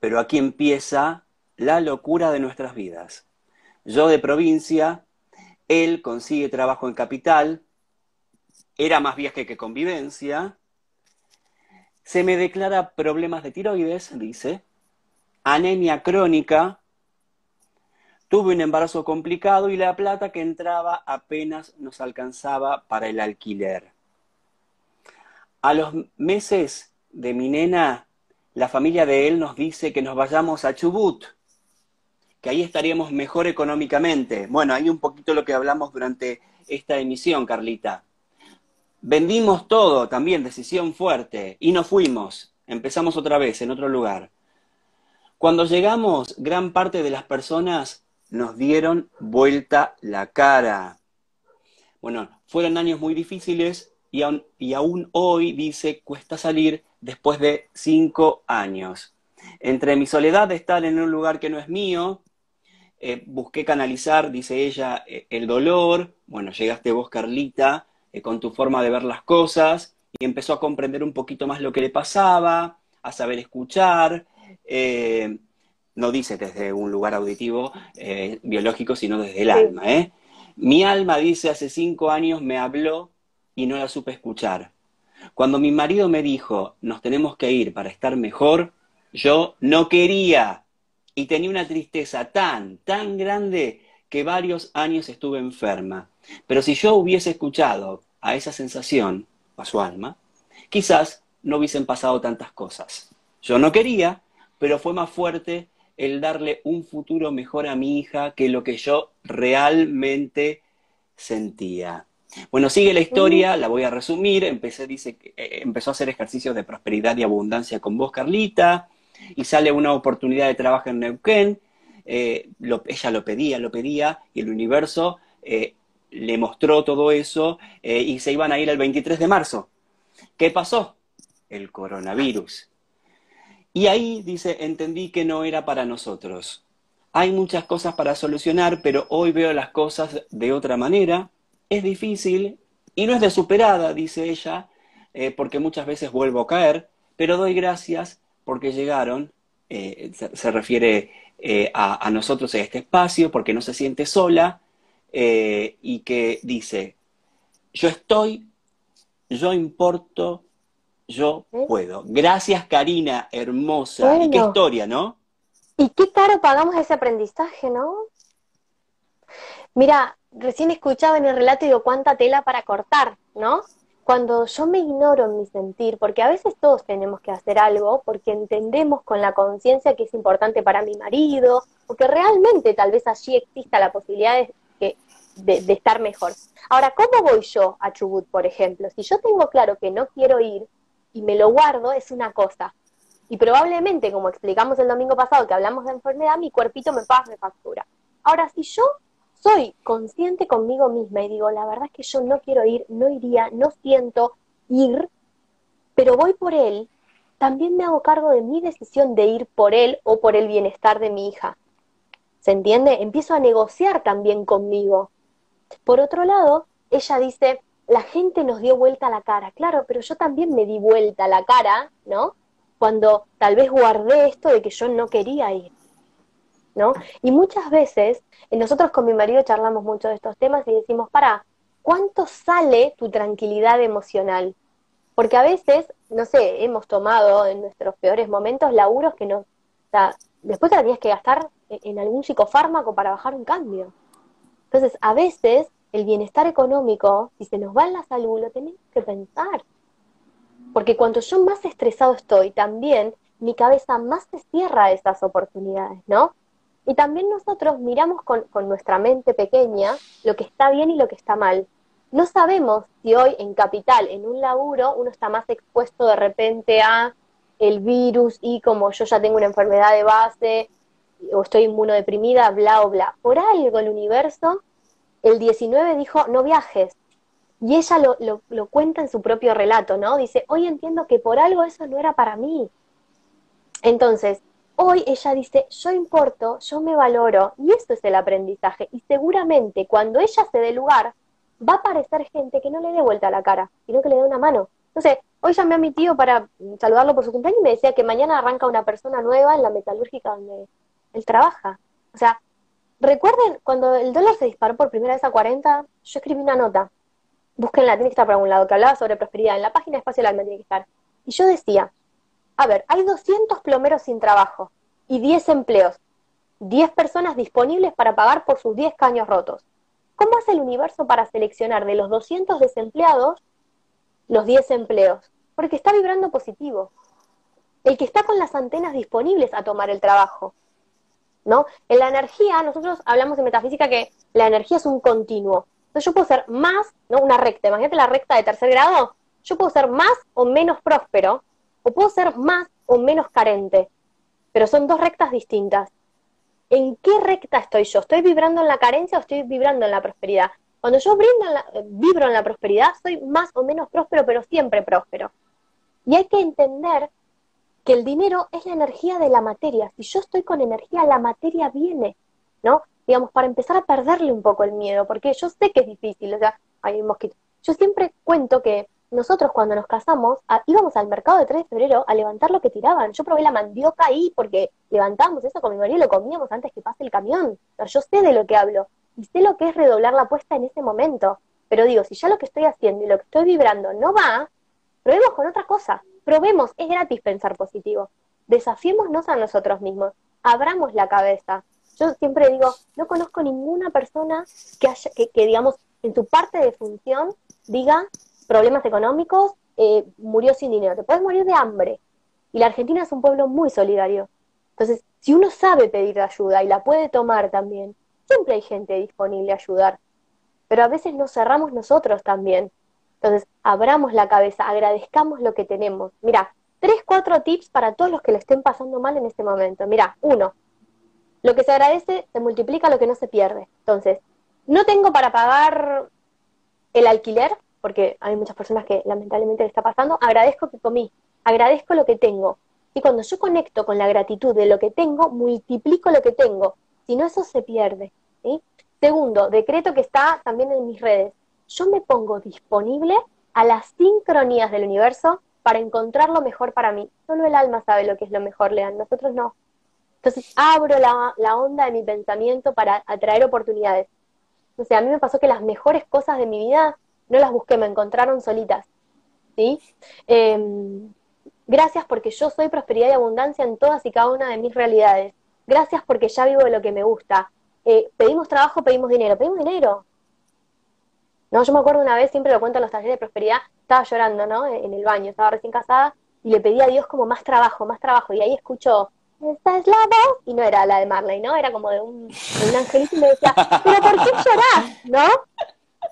Speaker 2: Pero aquí empieza la locura de nuestras vidas. Yo de provincia, él consigue trabajo en capital, era más viaje que convivencia, se me declara problemas de tiroides, dice, anemia crónica, tuve un embarazo complicado y la plata que entraba apenas nos alcanzaba para el alquiler. A los meses de mi nena, la familia de él nos dice que nos vayamos a Chubut, que ahí estaríamos mejor económicamente. Bueno, ahí un poquito lo que hablamos durante esta emisión, Carlita. Vendimos todo, también decisión fuerte, y nos fuimos. Empezamos otra vez en otro lugar. Cuando llegamos, gran parte de las personas nos dieron vuelta la cara. Bueno, fueron años muy difíciles, y aún, hoy dice cuesta salir después de cinco años. Entre mi soledad de estar en un lugar que no es mío, eh, busqué canalizar, dice ella, eh, el dolor. Bueno, llegaste vos, Carlita, eh, con tu forma de ver las cosas y empezó a comprender un poquito más lo que le pasaba, a saber escuchar. No dice desde un lugar auditivo biológico, sino desde el alma. Mi alma, dice, hace cinco años me habló y no la supe escuchar. Cuando mi marido me dijo, nos tenemos que ir para estar mejor, yo no quería y tenía una tristeza tan, tan grande que varios años estuve enferma. Pero si yo hubiese escuchado a esa sensación, a su alma, quizás no hubiesen pasado tantas cosas. Yo no quería, pero fue más fuerte el darle un futuro mejor a mi hija que lo que yo realmente sentía. Bueno, sigue la historia, la voy a resumir. Empecé, dice, eh, empezó a hacer ejercicios de prosperidad y abundancia con vos, Carlita, y sale una oportunidad de trabajo en Neuquén. Eh, ella lo pedía, lo pedía, y el universo eh, le mostró todo eso, y se iban a ir el 23 de marzo. ¿Qué pasó? El coronavirus. Y ahí, dice, entendí que no era para nosotros. Hay muchas cosas para solucionar, pero hoy veo las cosas de otra manera es difícil y no es de superada, dice ella, eh, porque muchas veces vuelvo a caer, pero doy gracias porque llegaron, eh, se, refiere eh, a, a, nosotros en este espacio, porque no se siente sola y que dice, yo estoy, yo importo, yo puedo. Gracias Karina, hermosa. Y qué historia, ¿no?
Speaker 1: Y qué caro pagamos ese aprendizaje, ¿no? Mira, recién escuchaba en el relato y digo, cuánta tela para cortar, ¿no? Cuando yo me ignoro en mi sentir, porque a veces todos tenemos que hacer algo, porque entendemos con la conciencia que es importante para mi marido, porque realmente tal vez allí exista la posibilidad de, de, estar mejor. Ahora, ¿cómo voy yo a Chubut, por ejemplo? Si yo tengo claro que no quiero ir y me lo guardo, es una cosa. Y probablemente, como explicamos el domingo pasado que hablamos de enfermedad, mi cuerpito me pasa factura. Ahora, si yo soy consciente conmigo misma y digo, la verdad es que yo no quiero ir, no iría, no siento ir, pero voy por él, también me hago cargo de mi decisión de ir por él o por el bienestar de mi hija. ¿Se entiende? Empiezo a negociar también conmigo. Por otro lado, ella dice, la gente nos dio vuelta la cara. Claro, pero yo también me di vuelta la cara, ¿no? Cuando tal vez guardé esto de que yo no quería ir. ¿no? Y muchas veces, eh, nosotros con mi marido charlamos mucho de estos temas y decimos, para, ¿cuánto sale tu tranquilidad emocional? Porque a veces, no sé, hemos tomado en nuestros peores momentos laburos que nos, o sea, después te la tienes que gastar en algún psicofármaco para bajar un cambio. Entonces, a veces el bienestar económico, si se nos va en la salud, lo tenemos que pensar. Porque cuanto yo más estresado estoy, también mi cabeza más se cierra a esas oportunidades, ¿no? Y también nosotros miramos con, nuestra mente pequeña lo que está bien y lo que está mal. No sabemos si hoy en capital, en un laburo, uno está más expuesto de repente a el virus y como yo ya tengo una enfermedad de base o estoy inmunodeprimida, bla bla. Por algo el universo, el 19 dijo, no viajes. Y ella lo, lo, cuenta en su propio relato, ¿no? Dice, hoy entiendo que por algo eso no era para mí. Entonces, Hoy ella dice, yo importo, yo me valoro, y esto es el aprendizaje. Y seguramente cuando ella se dé lugar, va a aparecer gente que no le dé vuelta a la cara, sino que le dé una mano. Entonces, hoy llamé a mi tío para saludarlo por su cumpleaños y me decía que mañana arranca una persona nueva en la metalúrgica donde él trabaja. O sea, recuerden, cuando el dólar se disparó por primera vez a 40, yo escribí una nota. Búsquenla, tiene que estar por algún lado, que hablaba sobre prosperidad. En la página Espacio del Alma tiene que estar. Y yo decía, a ver, hay 200 plomeros sin trabajo y 10 empleos, 10 personas disponibles para pagar por sus 10 caños rotos. ¿Cómo hace el universo para seleccionar de los 200 desempleados los 10 empleos? Porque está vibrando positivo. El que está con las antenas disponibles a tomar el trabajo. ¿No? En la energía, nosotros hablamos de metafísica que la energía es un continuo. Entonces yo puedo ser más, ¿no? Una recta, imagínate la recta de tercer grado, yo puedo ser más o menos próspero o puedo ser más o menos carente, pero son dos rectas distintas. ¿En qué recta estoy yo? ¿Estoy vibrando en la carencia o estoy vibrando en la prosperidad? Cuando yo eh, vibro en la prosperidad, soy más o menos próspero, pero siempre próspero. Y hay que entender que el dinero es la energía de la materia. Si yo estoy con energía, la materia viene, ¿no? Digamos, para empezar a perderle un poco el miedo, porque yo sé que es difícil, o sea, hay un mosquito. Yo siempre cuento que nosotros cuando nos casamos íbamos al mercado de 3 de febrero a levantar lo que tiraban. Yo probé la mandioca ahí porque levantábamos eso con mi marido y lo comíamos antes que pase el camión. yo sé de lo que hablo y sé lo que es redoblar la apuesta en ese momento. Pero digo, si ya lo que estoy haciendo y lo que estoy vibrando no va, probemos con otra cosa. Probemos, es gratis pensar positivo. Desafiémonos a nosotros mismos. Abramos la cabeza. Yo siempre digo, no conozco ninguna persona que, haya, que, que digamos, en su parte de función diga problemas económicos, eh, murió sin dinero. Te puedes morir de hambre. Y la Argentina es un pueblo muy solidario. Entonces, si uno sabe pedir ayuda y la puede tomar también, siempre hay gente disponible a ayudar. Pero a veces nos cerramos nosotros también. Entonces, abramos la cabeza, agradezcamos lo que tenemos. Mira, tres, cuatro tips para todos los que le estén pasando mal en este momento. Mira, uno, lo que se agradece se multiplica lo que no se pierde. Entonces, no tengo para pagar el alquiler, porque hay muchas personas que lamentablemente le está pasando, agradezco que comí, agradezco lo que tengo. Y cuando yo conecto con la gratitud de lo que tengo, multiplico lo que tengo. Si no, eso se pierde. Segundo, decreto que está también en mis redes. Yo me pongo disponible a las sincronías del universo para encontrar lo mejor para mí. Solo el alma sabe lo que es lo mejor, Lean, nosotros no. Entonces abro la, la onda de mi pensamiento para atraer oportunidades. O sea, a mí me pasó que las mejores cosas de mi vida no las busqué, me encontraron solitas. ¿sí? Em, gracias porque yo soy prosperidad y abundancia en todas y cada una de mis realidades. Gracias porque ya vivo de lo que me gusta. Eh, pedimos trabajo, pedimos dinero. Pedimos dinero. No, yo me acuerdo una vez, siempre lo cuento en los talleres de prosperidad, estaba llorando, ¿no? En el baño, estaba recién casada y le pedí a Dios como más trabajo, más trabajo. Y ahí escucho, esta es la voz, y no era la de Marley, ¿no? Era como de un, un angelito y me decía, pero ¿por qué llorás? ¿No?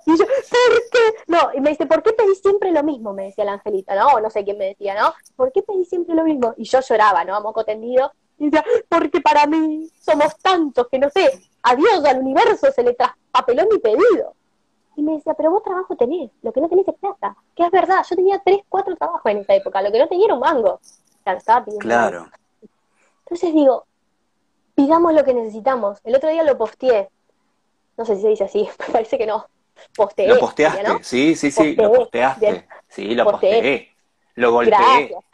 Speaker 1: Y yo, ¿por qué? No, y me dice, ¿por qué pedís siempre lo mismo? Me decía la angelita, ¿no? O no sé quién me decía, ¿no? ¿Por qué pedís siempre lo mismo? Y yo lloraba, ¿no? A moco tendido. Y decía, porque para mí somos tantos que no sé, a Dios, al universo se le traspapeló mi pedido. Y me decía, pero vos trabajo tenés, lo que no tenés es plata. Que es verdad, yo tenía tres, cuatro trabajos en esa época, lo que no tenía era un mango. Claro, estaba pidiendo.
Speaker 2: Claro.
Speaker 1: Entonces digo, pidamos lo que necesitamos. El otro día lo posteé. No sé si se dice así, me parece que no. Posteé.
Speaker 2: Lo posteaste, ¿no? sí, sí, sí, lo posteaste. Sí, lo posteé. Lo golpeé. Gracias.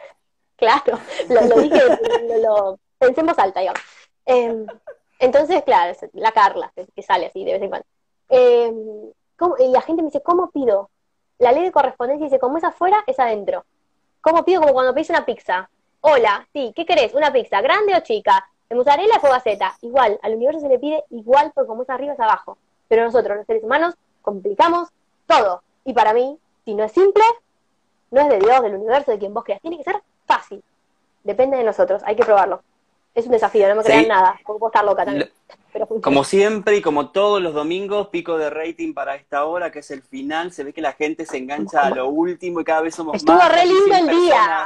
Speaker 1: Claro, lo, lo dije, lo, lo, pensemos alta, digamos. Eh, entonces, claro, la Carla, que, sale así de vez en cuando. Eh, y la gente me dice, ¿cómo pido? La ley de correspondencia dice, como es afuera, es adentro. ¿Cómo pido? Como cuando pedís una pizza. Hola, sí, ¿qué querés? ¿Una pizza grande o chica? ¿De mozzarella o fogaceta? Igual, al universo se le pide igual porque como es arriba es abajo. Pero nosotros, los seres humanos, complicamos todo. Y para mí, si no es simple, no es de Dios, del universo, de quien vos creas. Tiene que ser fácil. Depende de nosotros, hay que probarlo. Es un desafío, no me crean nada, puedo estar loca también.
Speaker 2: como siempre y como todos los domingos, pico de rating para esta hora, que es el final. Se ve que la gente se engancha a lo último y cada vez somos
Speaker 1: Estuvo
Speaker 2: más.
Speaker 1: Estuvo re lindo el día.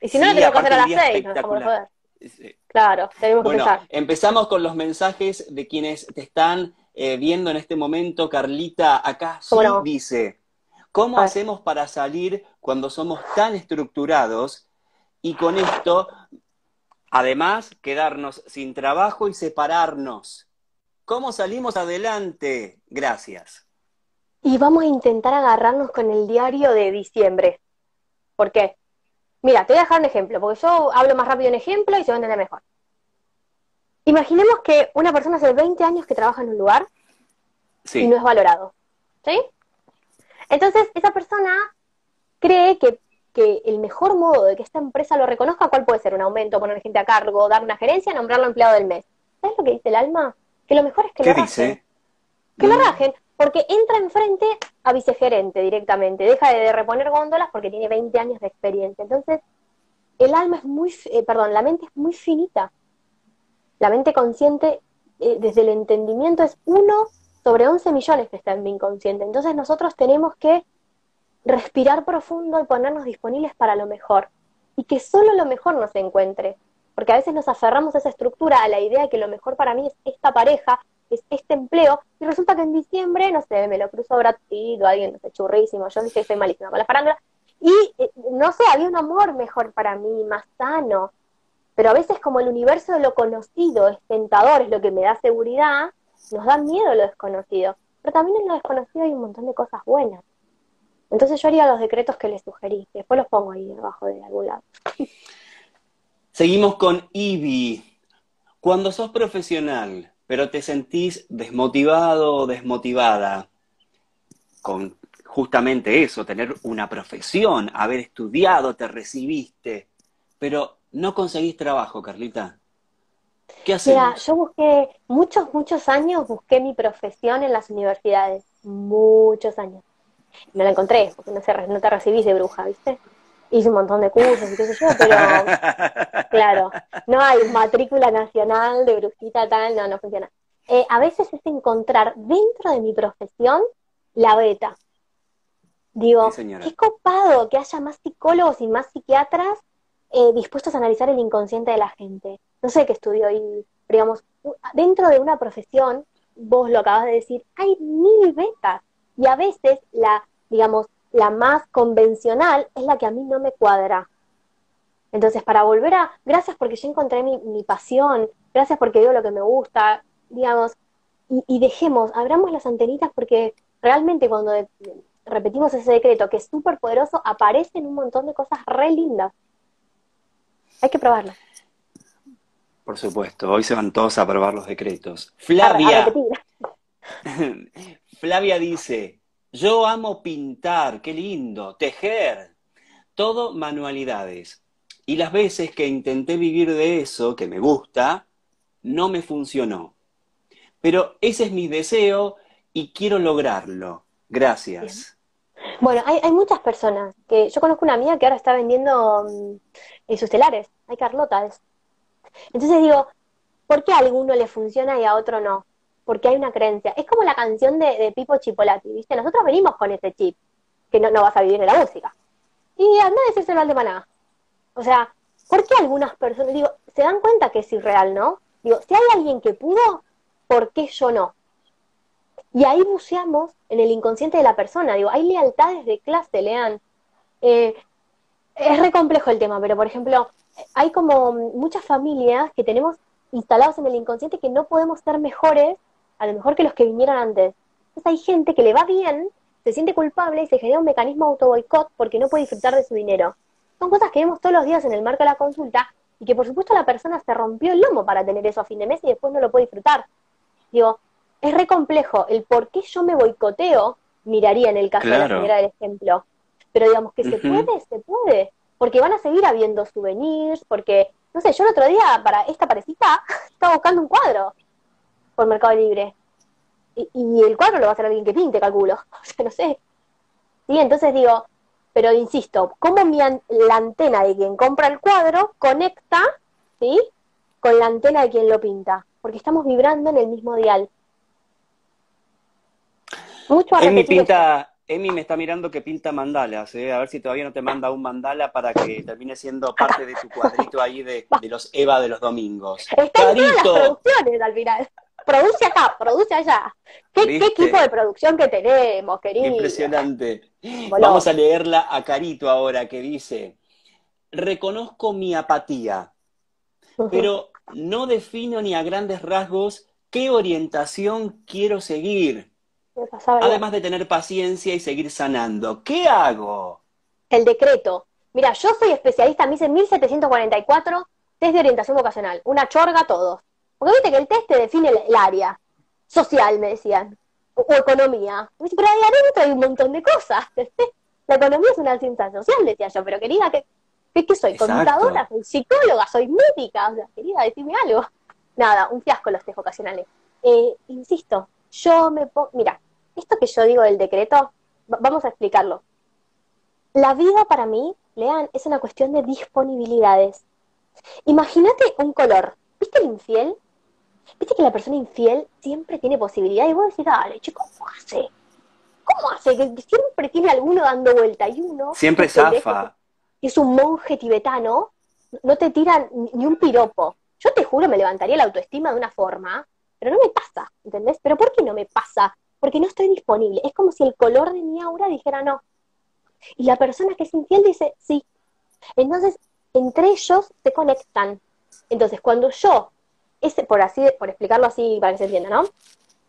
Speaker 1: Y si no, lo tengo que hacer a las seis, no. Claro, tenemos que bueno, empezar.
Speaker 2: Empezamos con los mensajes de quienes te están eh, viendo en este momento. Carlita, acá sí no? dice, ¿cómo hacemos para salir cuando somos tan estructurados y con esto, además, quedarnos sin trabajo y separarnos? ¿Cómo salimos adelante? Gracias.
Speaker 1: Y vamos a intentar agarrarnos con el diario de diciembre. ¿Por qué? Mira, te voy a dejar un ejemplo, porque yo hablo más rápido en ejemplo y se va a entender mejor. Imaginemos que una persona hace 20 años que trabaja en un lugar y no es valorado. ¿Sí? Entonces, esa persona cree que, que, el mejor modo de que esta empresa lo reconozca, ¿cuál puede ser? Un aumento, poner gente a cargo, dar una gerencia, nombrarlo empleado del mes. ¿Sabes lo que dice el alma? Que lo mejor es que
Speaker 2: ¿Qué
Speaker 1: lo
Speaker 2: dice?
Speaker 1: rajen. Que lo rajen, porque entra enfrente a vicegerente directamente, deja de reponer góndolas porque tiene 20 años de experiencia. Entonces, el alma es muy, eh, perdón, la mente es muy finita. La mente consciente, eh, desde el entendimiento, es uno sobre 11 millones que está en mi inconsciente. Entonces nosotros tenemos que respirar profundo y ponernos disponibles para lo mejor. Y que solo lo mejor nos encuentre. Porque a veces nos aferramos a esa estructura, a la idea de que lo mejor para mí es esta pareja, es este empleo, y resulta que en diciembre, no sé, me lo cruzó Brad alguien, no sé, churrísimo, yo dije soy malísima con la farándula, y eh, no sé, había un amor mejor para mí, más sano, pero a veces como el universo de lo conocido es tentador, es lo que me da seguridad, nos da miedo lo desconocido, pero también en lo desconocido hay un montón de cosas buenas. Entonces yo haría los decretos que les sugerí, después los pongo ahí abajo de algún lado.
Speaker 2: Seguimos con Ivy. Cuando sos profesional, pero te sentís desmotivado o desmotivada con justamente eso, tener una profesión, haber estudiado, te recibiste, pero no conseguís trabajo, Carlita. ¿Qué hacemos?
Speaker 1: Mira, yo busqué muchos, muchos años, busqué mi profesión en las universidades. Muchos años. No la encontré, porque no, se, no te recibís de bruja, ¿viste? Hice un montón de cursos y qué sé yo, pero claro, no hay matrícula nacional de brujita tal, no, no funciona. Eh, a veces es encontrar dentro de mi profesión la beta. Digo, qué copado que haya más psicólogos y más psiquiatras eh, dispuestos a analizar el inconsciente de la gente. No sé qué estudio y, digamos, dentro de una profesión, vos lo acabas de decir, hay mil betas y a veces la, digamos, la más convencional es la que a mí no me cuadra. Entonces, para volver a, gracias porque yo encontré mi, mi pasión, gracias porque veo lo que me gusta, digamos, y, y dejemos, abramos las antenitas porque realmente cuando repetimos ese decreto que es súper poderoso, aparecen un montón de cosas re lindas. Hay que probarlo.
Speaker 2: Por supuesto, hoy se van todos a probar los decretos. Flavia. Flavia dice, yo amo pintar, qué lindo, tejer, todo manualidades. Y las veces que intenté vivir de eso, que me gusta, no me funcionó. Pero ese es mi deseo y quiero lograrlo. Gracias.
Speaker 1: Bueno, hay, muchas personas que yo conozco una amiga que ahora está vendiendo mm, sus telares. Hay Carlotas. Entonces digo, ¿por qué a alguno le funciona y a otro no? Porque hay una creencia. Es como la canción de, Pipo Chipolati, ¿viste? Nosotros venimos con ese chip, que no, no vas a vivir de la música. Y anda a decírselo al de Maná. O sea, ¿por qué algunas personas, digo, se dan cuenta que es irreal, ¿no? Digo, si hay alguien que pudo, ¿por qué yo no? Y ahí buceamos en el inconsciente de la persona. Digo, hay lealtades de clase, lean. Eh, es re complejo el tema, pero por ejemplo, hay como muchas familias que tenemos instalados en el inconsciente que no podemos ser mejores, a lo mejor que los que vinieron antes. Entonces hay gente que le va bien, se siente culpable y se genera un mecanismo auto boicot porque no puede disfrutar de su dinero. Son cosas que vemos todos los días en el marco de la consulta y que por supuesto la persona se rompió el lomo para tener eso a fin de mes y después no lo puede disfrutar. Digo, es re complejo. El por qué yo me boicoteo, miraría en el caso de la señora del ejemplo. Pero digamos que se puede, se puede. Porque van a seguir habiendo souvenirs, porque, no sé, yo el otro día, para esta parecita, estaba buscando un cuadro por Mercado Libre. Y, y, el cuadro lo va a hacer alguien que pinte, calculo. O sea, no sé. Sí, entonces digo, pero insisto, ¿cómo mi la antena de quien compra el cuadro conecta, ¿sí? Con la antena de quien lo pinta? Porque estamos vibrando en el mismo dial.
Speaker 2: Mucho Emi pinta, Emi me está mirando que pinta mandalas, ¿eh? a ver si todavía no te manda un mandala para que termine siendo parte de tu cuadrito ahí de, los Eva de los domingos.
Speaker 1: Está en las producciones al final. Produce acá, produce allá. ¿Qué, equipo de producción que tenemos, querido?
Speaker 2: Impresionante. Vamos a leerla a Carito ahora, que dice, reconozco mi apatía, pero no defino ni a grandes rasgos qué orientación quiero seguir. Además de tener paciencia y seguir sanando. ¿Qué hago?
Speaker 1: El decreto. Mira, yo soy especialista, me hice 1744 test de orientación vocacional. Una chorga todos. Porque viste que el test te define el, área social, me decían. O, economía. Pero ahí adentro hay un montón de cosas. La economía es una ciencia social, decía yo. Pero querida, ¿qué, qué, soy? ¿Contadora? ¿Soy psicóloga? ¿Soy médica? O sea, querida, decime algo. Nada, un fiasco los test vocacionales. Eh, insisto, yo me pongo, mira, esto que yo digo del decreto, vamos a explicarlo. La vida para mí, lean, es una cuestión de disponibilidades. Imagínate un color. ¿Viste el infiel? ¿Viste que la persona infiel siempre tiene posibilidad? Y vos decís, dale, chico, ¿cómo hace? ¿Cómo hace? Que siempre tiene alguno dando vuelta y uno.
Speaker 2: Siempre zafa.
Speaker 1: Es un monje tibetano, no te tira ni un piropo. Yo te juro, me levantaría la autoestima de una forma pero no me pasa, ¿entendés? Pero ¿por qué no me pasa? Porque no estoy disponible. Es como si el color de mi aura dijera no. Y la persona que es infiel dice sí. Entonces, entre ellos se conectan. Entonces, cuando yo, ese, por así, por explicarlo así para que se entienda, ¿no?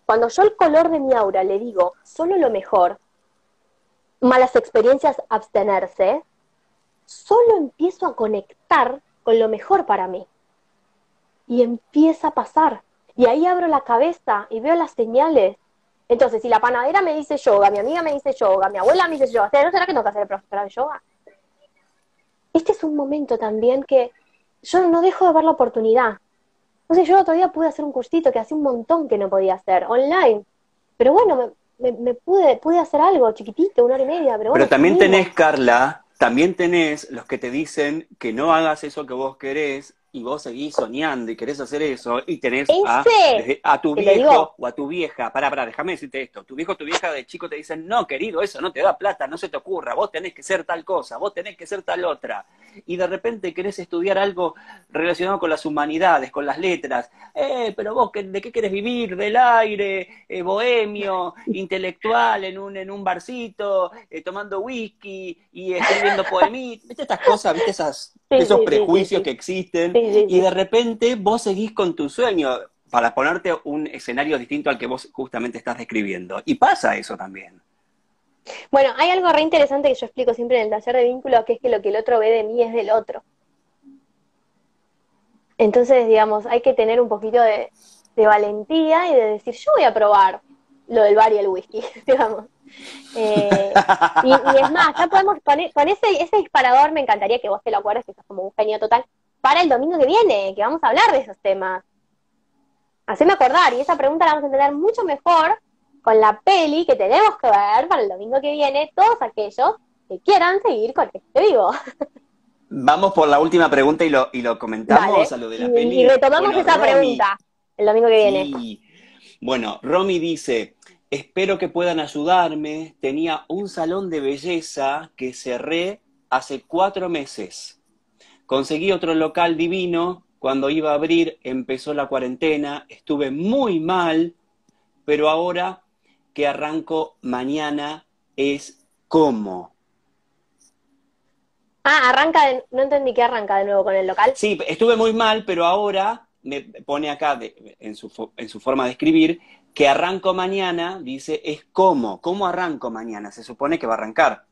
Speaker 1: Cuando yo el color de mi aura le digo solo lo mejor, malas experiencias, abstenerse, solo empiezo a conectar con lo mejor para mí. Y empieza a pasar. Y ahí abro la cabeza y veo las señales. Entonces, si la panadera me dice yoga, mi amiga me dice yoga, mi abuela me dice yoga, ¿no será que tengo que hacer el profesor de yoga? Este es un momento también que yo no dejo de ver la oportunidad. Entonces yo otro día pude hacer un cursito que hace un montón que no podía hacer, online. Pero bueno, me, me, pude, pude hacer algo chiquitito, una hora y media. Pero,
Speaker 2: pero también tenés, Carla, también tenés los que te dicen que no hagas eso que vos querés y vos seguís soñando y querés hacer eso y tenés a, tu viejo o a tu vieja, pará, pará, déjame decirte esto, tu viejo o tu vieja de chico te dicen, no, querido, eso no te da plata, no se te ocurra, vos tenés que ser tal cosa, vos tenés que ser tal otra. Y de repente querés estudiar algo relacionado con las humanidades, con las letras. Eh, pero vos, ¿de qué querés vivir? ¿Del aire? Eh, ¿Bohemio? ¿Intelectual? ¿En un, en un barcito? Eh, ¿Tomando whisky? ¿Y escribiendo poemitas? ¿Viste estas cosas? ¿Viste esas, esos prejuicios que existen? y de repente vos seguís con tu sueño para ponerte un escenario distinto al que vos justamente estás describiendo. Y pasa eso también.
Speaker 1: Bueno, hay algo re interesante que yo explico siempre en el taller de vínculo, que es que lo que el otro ve de mí es del otro. Entonces, digamos, hay que tener un poquito de, valentía y de decir, yo voy a probar lo del bar y el whisky, digamos. Eh, y, es más, ya podemos poner, con ese, ese disparador me encantaría que vos te lo acuerdes, que sos como un genio total, para el domingo que viene, que vamos a hablar de esos temas. Haceme acordar, y esa pregunta la vamos a entender mucho mejor con la peli que tenemos que ver para el domingo que viene, todos aquellos que quieran seguir con este vivo.
Speaker 2: Vamos por la última pregunta y lo, y lo comentamos a lo de la peli.
Speaker 1: Y retomamos esa pregunta el domingo que viene.
Speaker 2: Bueno, Romy dice, espero que puedan ayudarme. Tenía un salón de belleza que cerré hace cuatro meses. Conseguí otro local divino, cuando iba a abrir empezó la cuarentena, estuve muy mal, pero ahora que arranco mañana es cómo.
Speaker 1: Ah, arranca, de, no entendí que arranca de nuevo con el local.
Speaker 2: Sí, estuve muy mal, pero ahora me pone acá en, su, en su forma de escribir que arranco mañana, dice, es cómo, ¿cómo arranco mañana? Se supone que va a arrancar.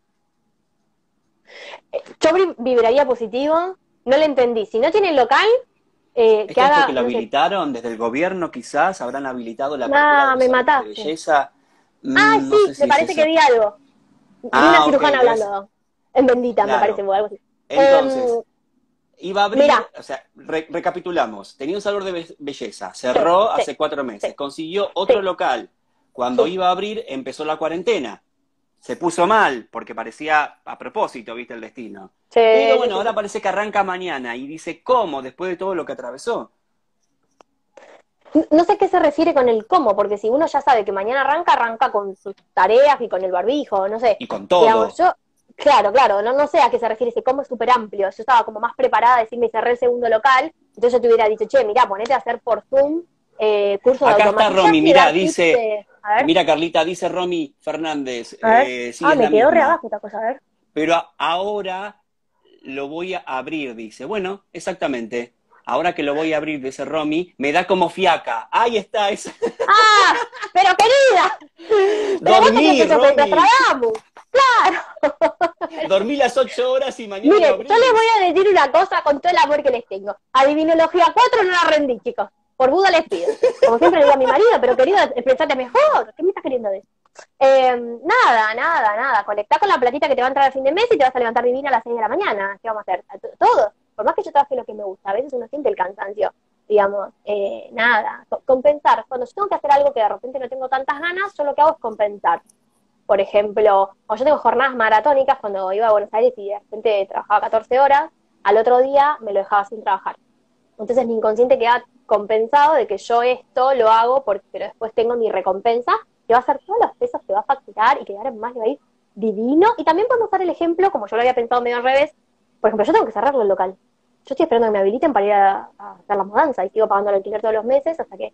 Speaker 1: Yo vibraría positivo, no le entendí. Si no tiene local,
Speaker 2: eh, que haga. que lo habilitaron desde el gobierno, quizás habrán habilitado la
Speaker 1: ah, me mataste. belleza. Mm, ah, sí, me parece que vi algo. Vi una ah, cirujana hablando. En bendita, me parece, algo así.
Speaker 2: Entonces, em, iba a abrir, o sea, recapitulamos. Tenía un salón de belleza, cerró hace cuatro meses, consiguió otro local. Cuando iba a abrir, empezó la cuarentena se puso mal, porque parecía a propósito, viste, el destino. Pero bueno, ahora parece que arranca mañana y dice, ¿cómo? Después de todo lo que atravesó.
Speaker 1: No sé qué se refiere con el cómo, porque si uno ya sabe que mañana arranca, arranca con sus tareas y con el barbijo, no sé.
Speaker 2: Y con todo.
Speaker 1: yo, claro, claro, no, no sé a qué se refiere ese cómo es súper amplio. Yo estaba como más preparada a decirme cerré el segundo local, entonces yo te hubiera dicho, che, mira, ponete a hacer por Zoom eh, curso
Speaker 2: Acá está Romy, mira, dice, mira Carlita, dice Romy Fernández.
Speaker 1: Eh, ah, me quedó re abajo esta cosa, a ver.
Speaker 2: Pero ahora lo voy a abrir, dice. Bueno, exactamente. Ahora que lo voy a abrir, dice Romy, me da como fiaca. Ahí está. Esa.
Speaker 1: ¡Ah! ¡Pero querida!
Speaker 2: Dormí,
Speaker 1: Romy.
Speaker 2: Dormí las ocho horas y mañana
Speaker 1: Mire, yo les voy a decir una cosa con todo el amor que les tengo. Adivinología 4 no la rendí, chicos. Por Buda les pido. Como siempre le digo a mi marido, pero querido, expresate mejor. ¿Qué me estás queriendo decir? Eh, nada, nada, nada. Conectá con la platita que te va a entrar al fin de mes y te vas a levantar divina a las 6 de la mañana. ¿Qué vamos a hacer? Todo. Por más que yo trabaje lo que me gusta, a veces uno siente el cansancio. Digamos, eh, nada. Compensar. Cuando yo tengo que hacer algo que de repente no tengo tantas ganas, yo lo que hago es compensar. Por ejemplo, o yo tengo jornadas maratónicas cuando iba a Buenos Aires y de repente trabajaba 14 horas, al otro día me lo dejaba sin trabajar. Entonces mi inconsciente queda compensado de que yo esto lo hago, porque, pero después tengo mi recompensa, que va a ser todos los pesos que va a facturar y que más le va a ir divino. Y también podemos dar el ejemplo, como yo lo había pensado medio al revés, por ejemplo, yo tengo que cerrarlo el local. Yo estoy esperando que me habiliten para ir a, hacer la mudanza y sigo pagando el alquiler todos los meses hasta que,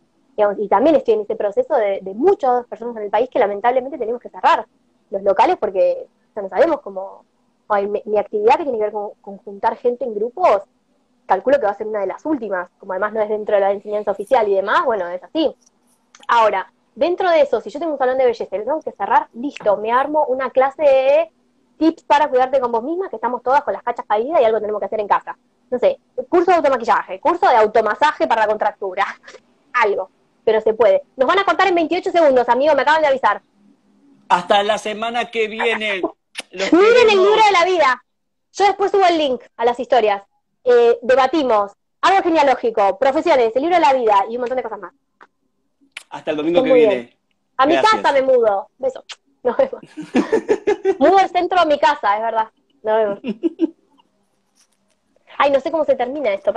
Speaker 1: y también estoy en ese proceso de, muchas personas en el país que lamentablemente tenemos que cerrar los locales porque no sabemos cómo, mi, actividad que tiene que ver con, con juntar gente en grupos calculo que va a ser una de las últimas, como además no es dentro de la enseñanza oficial y demás, bueno, es así. Ahora, dentro de eso, si yo tengo un salón de belleza y lo tengo que cerrar, listo, me armo una clase de tips para cuidarte con vos misma, que estamos todas con las cachas caídas y algo tenemos que hacer en casa. No sé, curso de automaquillaje, curso de automasaje para la contractura, algo, pero se puede. Nos van a contar en 28 segundos, amigo, me acaban de avisar.
Speaker 2: Hasta la semana que viene.
Speaker 1: Miren el libro de la vida. Yo después subo el link a las historias. Eh, debatimos árbol genealógico, profesiones, el libro de la vida y un montón de cosas más.
Speaker 2: Hasta el domingo que
Speaker 1: bien.
Speaker 2: viene.
Speaker 1: A mi casa me mudo. Beso. Nos vemos. mudo el centro a mi casa, es verdad. Nos vemos. Ay, no sé cómo se termina esto.